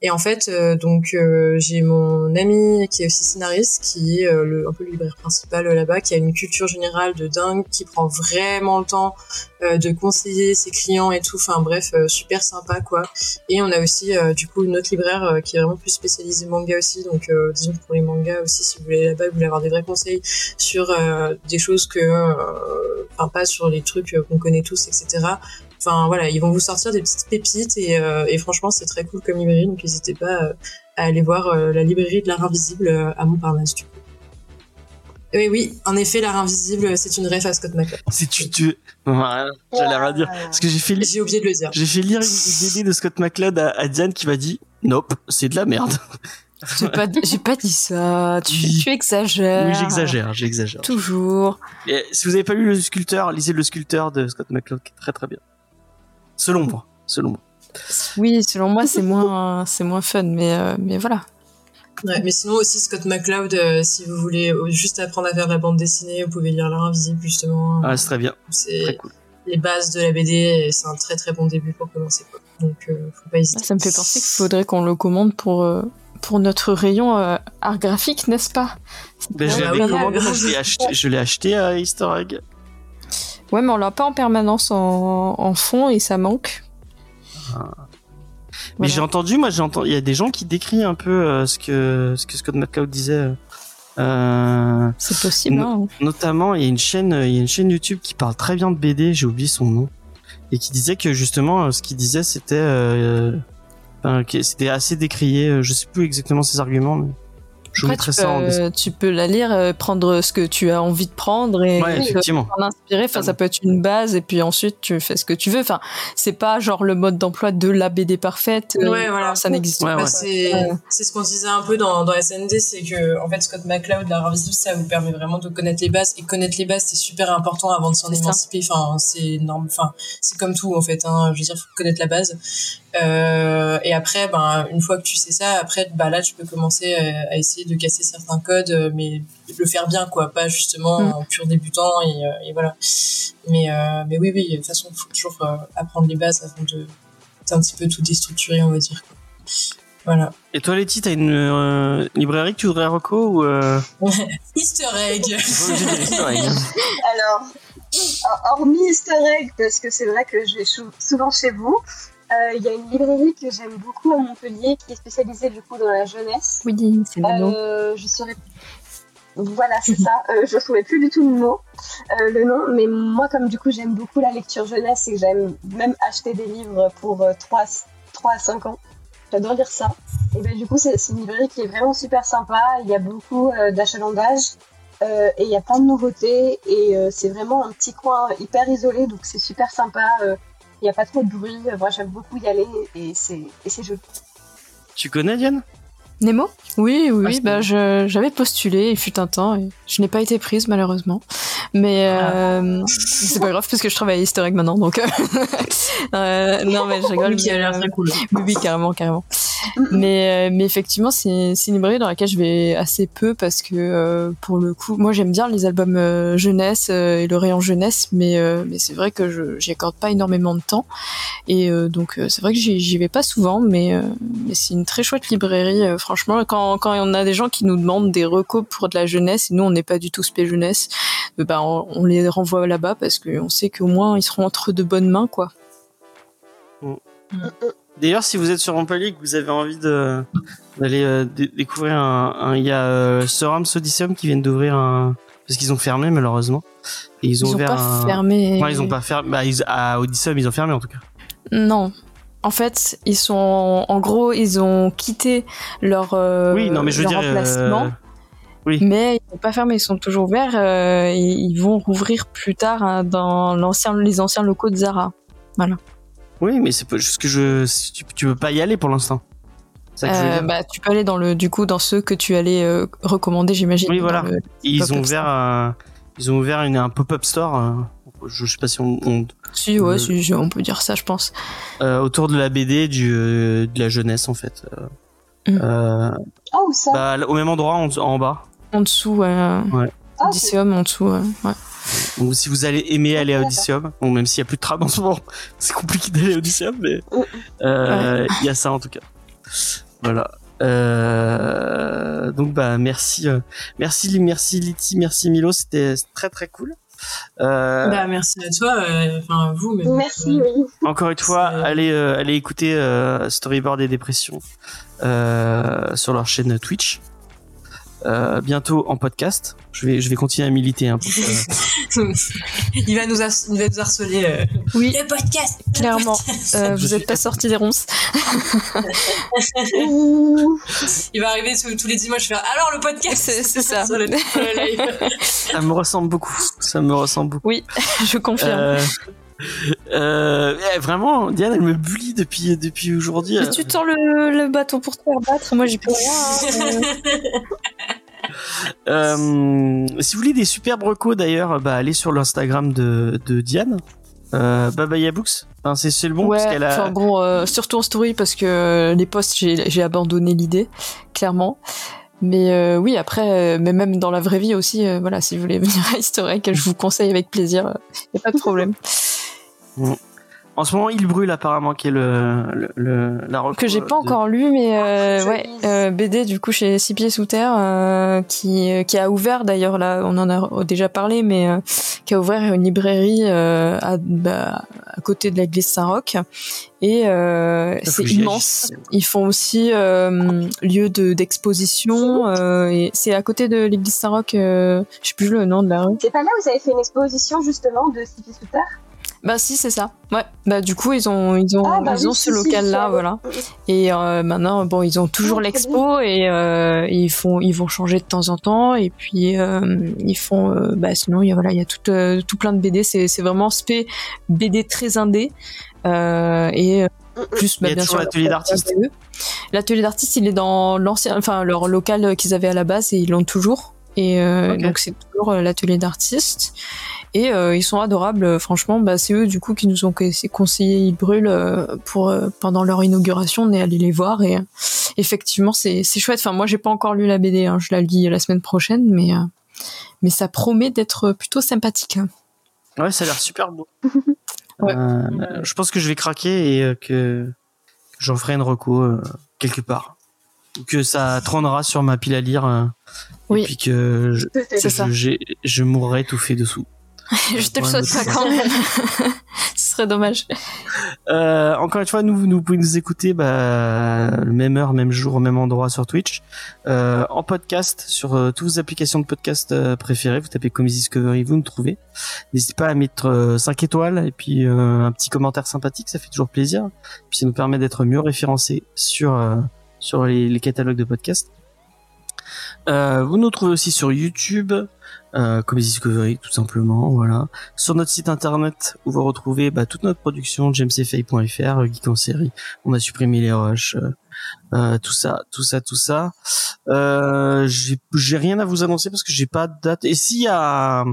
Et en fait, euh, donc euh, j'ai mon ami qui est aussi scénariste, qui est euh, le, un peu le libraire principal là-bas, qui a une culture générale de dingue, qui prend vraiment le temps de conseiller ses clients et tout. Enfin bref, super sympa quoi. Et on a aussi du coup une autre libraire qui est vraiment plus spécialisée manga aussi. Donc disons pour les mangas aussi, si vous voulez là-bas, vous voulez avoir des vrais conseils sur des choses que, enfin pas sur les trucs qu'on connaît tous, etc. Enfin voilà, ils vont vous sortir des petites pépites et, euh, et franchement c'est très cool comme librairie, donc n'hésitez pas euh, à aller voir euh, la librairie de l'art invisible à Montparnasse du coup. Oui, oui, en effet, l'art invisible, c'est une ref à Scott McCloud. C'est tu, tu... J'allais rien dire. Parce que j'ai fait, j'ai oublié de le dire. J'ai fait lire une BD de Scott McCloud à, Diane qui m'a dit, nope, c'est de la merde. J'ai pas, j'ai pas dit ça. Tu, tu exagères. Oui, j'exagère, j'exagère. Toujours. Et si vous avez pas lu le sculpteur, lisez le sculpteur de Scott McCloud, qui est très très bien. Selon moi, selon moi. Oui, selon moi, c'est moins, c'est moins fun, mais, euh, mais voilà. Ouais, mais sinon aussi Scott McCloud, euh, si vous voulez juste apprendre à faire de la bande dessinée, vous pouvez lire L'art invisible justement. Ah, c'est très bien. C'est cool. les bases de la BD, c'est un très très bon début pour commencer. Quoi. Donc, euh, faut pas hésiter. Ça me fait penser qu'il faudrait qu'on le commande pour pour notre rayon art graphique, n'est-ce pas? Ben, Je l'avais commandé, je l'ai acheté, à Easter Egg. Ouais, mais on l'a pas en permanence en, fond et ça manque. Ah. Mais j'ai entendu, moi, j'ai entendu, il y a des gens qui décrivent un peu euh, ce que ce que Scott McCloud disait. Euh, c'est possible. hein. Notamment, il y a une chaîne, il y a une chaîne YouTube qui parle très bien de BD. J'ai oublié son nom et qui disait que justement, ce qu'il disait, c'était, euh, c'était assez décrié. Je sais plus exactement ses arguments, mais je Après, tu, peux, tu peux la lire, euh, prendre ce que tu as envie de prendre et ouais, effectivement. en inspirer. Enfin, ça peut être une base et puis ensuite tu fais ce que tu veux. Enfin, c'est pas genre le mode d'emploi de la BD parfaite. Euh, ouais, voilà. Ça n'existe pas. C'est ce qu'on disait un peu dans, dans SND, c'est que en fait Scott McCloud, la invisible, ça vous permet vraiment de connaître les bases et connaître les bases, c'est super important avant de s'en émanciper. Enfin, c'est énorme. Enfin, c'est comme tout en fait. Hein. Je veux dire, faut connaître la base. Euh, et après, ben, une fois que tu sais ça, après, bah là, tu peux commencer à, essayer de casser certains codes, euh, mais le faire bien, quoi, pas justement mm. en pur débutant et, euh, et voilà. Mais, euh, mais oui, oui, de toute façon, il faut toujours apprendre les bases avant de un petit peu tout déstructurer, on va dire. Voilà. Et toi, Letty, t'as une euh, librairie que tu voudrais reco ou euh... Easter egg. Alors, hormis Easter egg, parce que c'est vrai que je vais souvent chez vous, il euh, y a une librairie que j'aime beaucoup à Montpellier qui est spécialisée du coup dans la jeunesse. Oui, c'est le euh, Je. Voilà, c'est ça. Euh, je ne saurais plus du tout le mot, le nom, mais moi, comme du coup, j'aime beaucoup la lecture jeunesse et que j'aime même acheter des livres pour 3, 3 à 5 ans. J'adore lire ça. Et ben, du coup, c'est une librairie qui est vraiment super sympa. Il y a beaucoup d'achalandage et il y a plein de nouveautés. Et c'est vraiment un petit coin hyper isolé, donc c'est super sympa il n'y a pas trop de bruit. Moi, j'aime beaucoup y aller et c'est joli. Tu connais Diane? Nemo? Oui, oui, ah, bah, j'avais postulé, il fut un temps, et je n'ai pas été prise malheureusement. Mais euh, ah. c'est pas grave parce que je travaille à Easter Egg maintenant, donc. Euh, euh, non, mais je rigole. qui a l'air très cool. Oui, oui, carrément, carrément. Mais, mais effectivement, c'est une librairie dans laquelle je vais assez peu parce que pour le coup, moi j'aime bien les albums jeunesse et le rayon jeunesse, mais, mais c'est vrai que je j'y accorde pas énormément de temps. Et donc c'est vrai que j'y vais pas souvent, mais, mais c'est une très chouette librairie. franchement, quand, quand on a des gens qui nous demandent des recos pour de la jeunesse, et nous on n'est pas du tout spé jeunesse, ben, on, les renvoie là-bas parce qu'on sait qu'au moins ils seront entre de bonnes mains, quoi. Mm. D'ailleurs, si vous êtes sur Montpellier et que vous avez envie de d'aller euh, découvrir un, il y a euh, Odyssey qui viennent d'ouvrir un parce qu'ils ont fermé malheureusement. Et ils ont ouvert pas fermé. ils ont pas fermé. Bah, à Odyssey, ils ont fermé en tout cas. Non, en fait, ils sont en gros, ils ont quitté leur euh, oui, non, mais je veux dire, emplacement. Mais ils sont pas fermés, ils sont toujours ouverts. Euh, ils vont rouvrir plus tard hein, dans l'ancien, les anciens locaux de Zara. Voilà. Oui, mais c'est juste que je, tu, tu peux pas y aller pour l'instant. Euh, bah, tu peux aller dans le, du coup, dans ceux que tu allais euh, recommander, j'imagine. Oui, voilà. Ils ont, ouvert, un, ils ont ouvert une, un pop-up store. je sais pas si on. si, ouais, si, on peut dire ça, je pense. autour de la BD du, de la jeunesse, en fait. Mm. Ah, où ça? bah, Au même endroit, en bas. En dessous, ouais. Ouais. Ah. Odysseum en dessous. euh, ouais. Ou si vous allez aimer aller à. Odysseum, bon, même s'il y a plus de tram en ce moment, c'est compliqué d'aller à Odysseum, mais euh, il y a ça en tout cas. Voilà. Euh, donc bah merci, euh, merci merci Liti, merci Milo, c'était très très cool. Euh, Bah, merci à toi, euh, enfin vous. Mais Merci, oui. Encore une fois, allez, euh, allez écouter euh, Storyboard et Dépression euh, sur leur chaîne Twitch. Euh, bientôt en podcast. Je vais, je vais continuer à militer un peu. Euh, il va nous, il va nous harceler. euh. Oui, Le podcast. le clairement. podcast. Euh, vous suis- êtes pas sortis des ronces. Il va arriver tous, tous les dimanches faire alors le podcast. C'est- ça. le, le ça me ressemble beaucoup. Ça me ressemble beaucoup. Je confirme. Euh, euh, eh, vraiment, Diane, elle me bully depuis, depuis aujourd'hui. Mais tu tends le, le bâton pour te faire battre. Moi, j'y peux rien. hein. Euh, si vous voulez des superbes recos d'ailleurs, bah, allez sur l'Instagram de, de Diane. Euh, Babaya Books. Enfin, c'est, le bon parce ouais, qu'elle a. enfin bon, euh, surtout en story parce que euh, les posts, j'ai abandonné l'idée, clairement. Mais euh, oui, après, euh, mais même dans la vraie vie aussi, euh, voilà, si vous voulez venir à Historique, je vous conseille avec plaisir, il n'y a pas de problème. En ce moment, il brûle apparemment, qui est le, le, le- la que j'ai pas de- encore lu, mais euh, ouais, euh, BD du coup chez Six Pieds Sous Terre, euh, qui, euh, qui a ouvert d'ailleurs là, on en a déjà parlé, mais euh, qui a ouvert une librairie euh, à, bah, à côté de l'église Saint-Roch, et euh, c'est immense. Ils font aussi euh, lieu de d'exposition, euh, et c'est à côté de l'église Saint-Roch, euh, je sais plus le nom de la rue. C'est pas là où vous avez fait une exposition justement de Six Pieds sous terre? Bah si c'est ça. Ouais. Bah du coup ils ont ils ont Ah, bah ils ont oui, ce si, si, local là allais. voilà. Et euh, maintenant bon ils ont toujours Ah, très l'expo et euh, ils font ils vont changer de temps en temps et puis euh, ils font euh, bah sinon il y a voilà il y a tout euh, tout plein de BD c'est c'est vraiment spé BD très indé euh, et euh, plus Il y bah, a bien sûr l'atelier d'artiste. L'atelier d'artiste il est dans l'ancien enfin leur local qu'ils avaient à la base et ils l'ont toujours et euh, donc c'est toujours euh, l'atelier d'artiste et euh, ils sont adorables franchement bah c'est eux du coup qui nous ont co- conseillé ils brûlent euh, pour euh, pendant leur inauguration on est allé les voir et euh, effectivement c'est c'est chouette enfin moi j'ai pas encore lu la BD hein, je la lis la semaine prochaine mais euh, mais ça promet d'être plutôt sympathique Ouais, ça a l'air super beau. Ouais. Euh, je pense que je vais craquer et euh, que j'en ferai une reco euh, quelque part. Ou que ça trônera sur ma pile à lire. Euh, Oui. Et puis que je, Peut-être. C'est ça. je, je mourrai étouffé dessous. je te le souhaite pas quand même ce serait dommage Euh, encore une fois, nous, nous pouvez nous écouter bah, même heure, même jour, au même endroit sur Twitch, euh, en podcast sur euh, toutes vos applications de podcast euh, préférées. Vous tapez Comedy Discovery, vous nous trouvez. N'hésitez pas à mettre euh, 5 étoiles et puis euh, un petit commentaire sympathique, ça fait toujours plaisir. Puis ça nous permet d'être mieux référencés sur euh, sur les, les catalogues de podcasts. Euh, vous nous trouvez aussi sur YouTube, euh, Comedy Discovery tout simplement, voilà. Sur notre site internet où vous retrouvez bah, toute notre production, jamesfay.fr, euh, Geek en série, on a supprimé les rushs, euh, euh, tout ça, tout ça, tout ça. Euh, j'ai rien à vous annoncer parce que j'ai pas de date. Et s'il y a,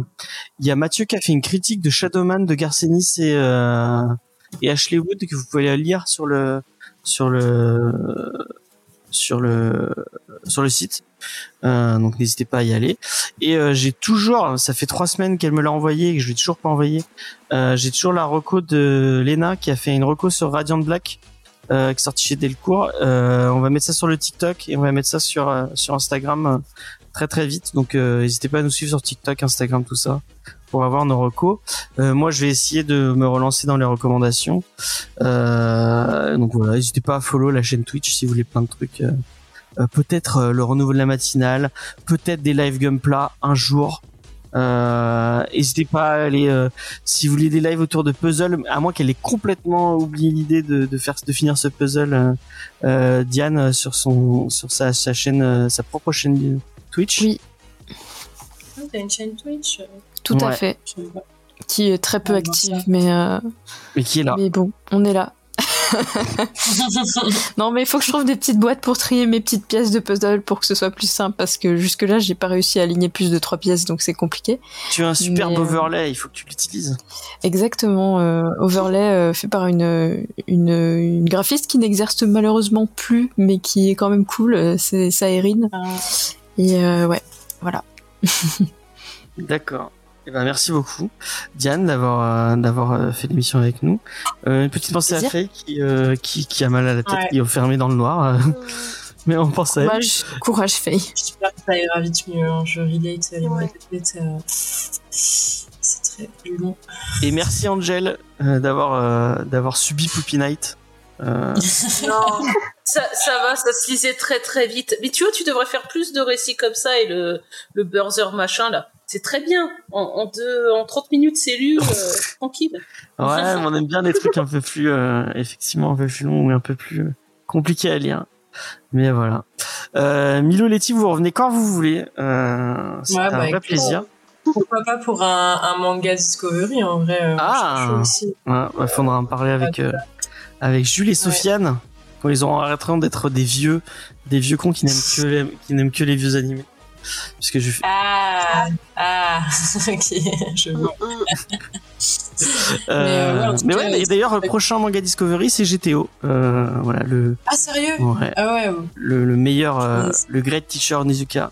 il y a Mathieu qui a fait une critique de Shadowman de Garcenis et euh, et Ashley Wood que vous pouvez lire sur le sur le sur le sur le site. Euh, donc n'hésitez pas à y aller. Et euh, j'ai toujours, ça fait trois semaines qu'elle me l'a envoyé et que je l'ai toujours pas envoyé. Euh, j'ai toujours la reco de Lena qui a fait une reco sur Radiant Black euh, qui est sortie chez Delcourt. Euh, on va mettre ça sur le TikTok et on va mettre ça sur euh, sur Instagram très très vite. Donc n'hésitez pas à nous suivre sur TikTok, Instagram, tout ça pour avoir nos recos. Euh, moi, je vais essayer de me relancer dans les recommandations. Euh, donc voilà, n'hésitez pas à follow la chaîne Twitch si vous voulez plein de trucs. euh, peut-être euh, le renouveau de la matinale, peut-être des live gunpla un jour. Euh, n'hésitez pas à aller euh, si vous voulez des lives autour de puzzle, à moins qu'elle ait complètement oublié l'idée de, de faire de finir ce puzzle. euh, euh, Diane sur son sur sa, sa chaîne, euh, sa propre chaîne Twitch. Oui. Ah, T'as une chaîne Twitch tout à fait qui est très peu voir active mais euh, Mais qui est là. mais bon on est là Non, mais il faut que je trouve des petites boîtes pour trier mes petites pièces de puzzle pour que ce soit plus simple parce que jusque-là, j'ai pas réussi à aligner plus de trois pièces donc c'est compliqué. Tu as un superbe Mais, euh, overlay, il faut que tu l'utilises. Exactement, euh, overlay euh, fait par une, une, une graphiste qui n'exerce malheureusement plus mais qui est quand même cool, c'est Saérine. Ah, Et euh, ouais, voilà. D'accord. Eh ben, merci beaucoup, Diane, d'avoir euh, d'avoir euh, fait l'émission avec nous. Euh, une petite pensée à. Faye qui, euh, qui qui a mal à la tête, Ouais. qui est enfermée dans le noir. euh, mais on pense à elle. Courage, courage Faye. J'espère que ça ira vite mieux. hein. Je relate les Ouais. C'est très plus long. Et merci Angel euh, d'avoir euh, d'avoir subi Poopy Night. Euh, Non, ça, ça va, ça se lisait très très vite. Mais tu vois, tu devrais faire plus de récits comme ça et le, le buzzer machin là. C'est très bien. En, en, deux, en 30 minutes, c'est lu, euh, tranquille. ouais, on aime bien des trucs un peu plus, euh, effectivement, un peu plus longs ou un peu plus euh, compliqués à lire. Mais voilà. Euh, Milo Letty, vous revenez quand vous voulez. Euh, c'est Ouais, un bah, vrai plaisir. Pourquoi pas pour un, un manga Discovery en vrai euh, Ah. aussi. Ouais, il faudra en parler avec euh, avec Jules et Sofiane quand ils auront arrêté d'être des vieux des vieux cons qui n'aiment que les, qui n'aiment que les vieux animés. Parce que je Ah, ah, ok, je vois. euh, Mais, euh, ouais, mais d'ailleurs le prochain manga Discovery c'est GTO. Euh, voilà le Ah, sérieux? Ouais, Ah ouais, le, le meilleur euh, le Great Teacher Nizuka.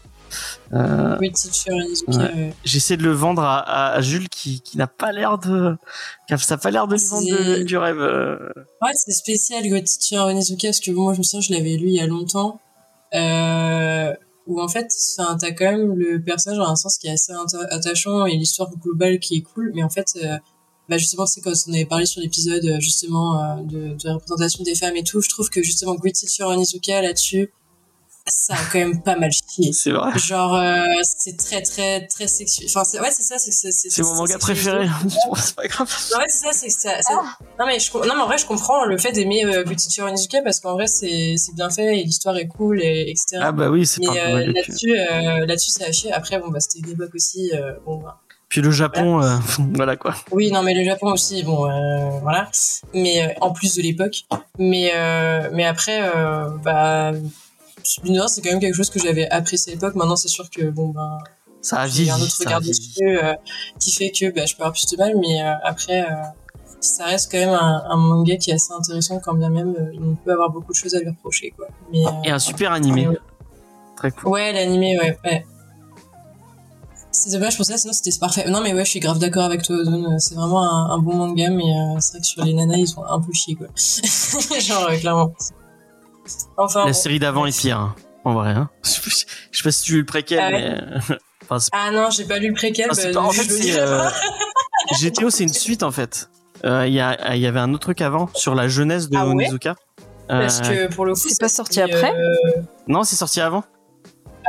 Euh, oui, teacher ouais. J'essaie de le vendre à, à, à Jules qui, qui n'a pas l'air de ça a pas l'air de lui vendre de- du rêve. Ouais, c'est spécial, Great Teacher Onizuka, parce que moi, je me souviens, je l'avais lu il y a longtemps, euh, où en fait, enfin, t'as quand même le personnage dans un sens qui est assez atta- attachant et l'histoire globale qui est cool, mais en fait, euh, bah justement, c'est quand on avait parlé sur l'épisode, euh, justement, euh, de, la représentation des femmes et tout, je trouve que justement, Great Teacher Onizuka, là-dessus, ça a quand même pas mal chié. C'est vrai. Genre, euh, c'est très, très, très sexuel. Enfin, c'est- ouais, c'est ça, c'est c'est- C'est mon manga préféré. c'est pas grave. Ouais, c'est ça, c'est ça, ça- Non, mais je, non, mais en vrai, je comprends le fait d'aimer euh, Good Teacher Onizuka parce qu'en vrai, c'est, c'est bien fait et l'histoire est cool et etc. Ah bah oui, c'est pas mais euh, mal de cul. là-dessus, euh, là-dessus, ça a chier. Après, bon, bah, c'était une époque aussi, euh, bon, bah. Puis le Japon, euh, voilà quoi. Oui, non, mais le Japon aussi, bon, euh, voilà. Mais euh, en plus de l'époque. Mais, euh, mais après, euh, bah, mine c'est quand même quelque chose que j'avais apprécié à l'époque. Maintenant, c'est sûr que, bon, bah, Ça a j'ai vieilli. un autre a regard dessus euh, qui fait que bah, je peux avoir plus de mal, mais euh, après, euh, ça reste quand même un, un manga qui est assez intéressant, quand bien même on peut avoir beaucoup de choses à lui reprocher. Quoi. Mais, euh, Et un super animé. Ouais. Très cool. Ouais, l'animé, ouais. ouais. C'est dommage pour ça, sinon c'était parfait. Non, mais ouais, je suis grave d'accord avec toi, Ozone. C'est vraiment un, un bon manga, mais euh, c'est vrai que sur les nanas, ils sont un peu chiés, quoi. Genre, euh, clairement. Enfin. La bon. série d'avant est pire, hein, en vrai. Hein. Je sais pas si tu as lu le préquel, Ah ouais. mais. enfin, c'est- Ah non, j'ai pas lu le préquel. ah, bah, pas- en fait, euh. GTO, c'est une suite en fait. Euh, Il y, a, il y avait un autre truc avant sur la jeunesse de Ah ouais Onizuka. Parce Euh, que pour le coup, C'est pas sorti après euh, Non, c'est sorti avant.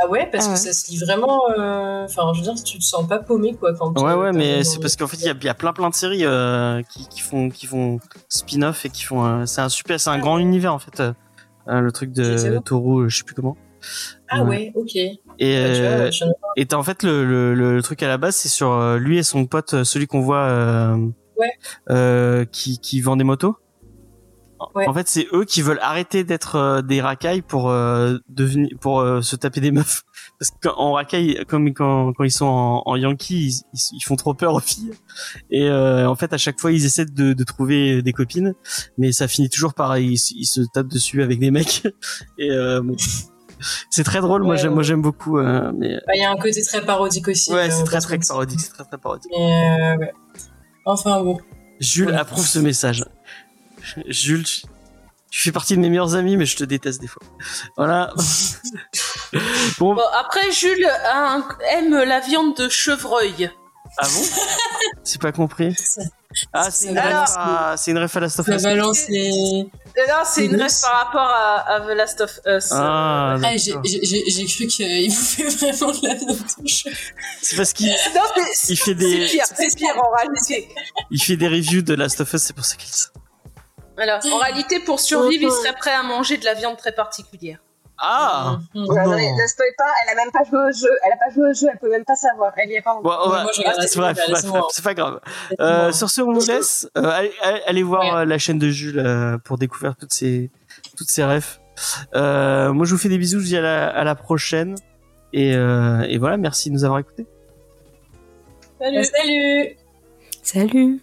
Ah ouais, parce Ah que ouais. ça se lit vraiment. euh, Enfin, je veux dire, tu te sens pas paumé, quoi. Quand Ouais, euh, ouais, mais c'est parce qu'en fait, il y a, y plein plein de séries euh, qui, qui font qui font spin-off et qui font. euh, c'est un super, c'est un grand univers en fait. Euh, le truc de. Toru, euh, je sais plus comment. Ah ouais, ok. Et Bah, euh, vois, Et en fait le, le, le truc à la base, c'est sur euh, lui et son pote, celui qu'on voit, Ouais. qui, qui vend des motos. Ouais. En fait, c'est eux qui veulent arrêter d'être euh, des racailles pour euh, devenir, pour euh, se taper des meufs. Parce qu'en racaille, comme quand, quand ils sont en, en Yankee, ils, font trop peur aux filles. Et en fait, à chaque fois, ils essaient de, de trouver des copines, mais ça finit toujours par ils, ils se tapent dessus avec des mecs. Et bon. c'est très drôle. moi, Ouais, j'aime, moi, j'aime beaucoup. mais Bah, il y a un côté très parodique aussi. Ouais, c'est très très que- parodique, c'est très très parodique. Mais, ouais. Enfin, bon. Jules approuve ce message. Jules, tu- fais partie de mes meilleurs amis, mais je te déteste des fois. Voilà. bon, Bon, après, Jules un- aime la viande de chevreuil. ah bon? C'est pas compris. Ah, c'est une, c'est une ref à Last of Us. balance les. Là, c'est une C'est ref par rapport à, à The Last of Us. Ah, Ah, j'ai cru qu'il vous fait vraiment de la viande de cheveux. c'est parce qu'il Non, c'est il fait c'est des pire, c'est pire en réalité. il fait des reviews de Last of Us, c'est pour ça qu'il. Alors, en réalité, pour survivre, il serait prêt à manger de la viande très particulière. Ah Mhm. Ouais, Non. non, ne spoil pas, elle a même pas joué au jeu, elle a pas joué au jeu, elle peut même pas savoir, elle y est pas Bon, encore. on va- Moi, je regarde la c'est série, bref, bah, bref, laisse-moi. bref, c'est pas grave. Euh, sur ce, on vous laisse. Euh, allez, voir Ouais. euh, la chaîne de Jules euh, pour découvrir toutes ces toutes ces refs. Moi, je vous fais des bisous. Je vous dis à la, à la prochaine. Et, et voilà, merci de nous avoir écoutés. Salut. Salut. Salut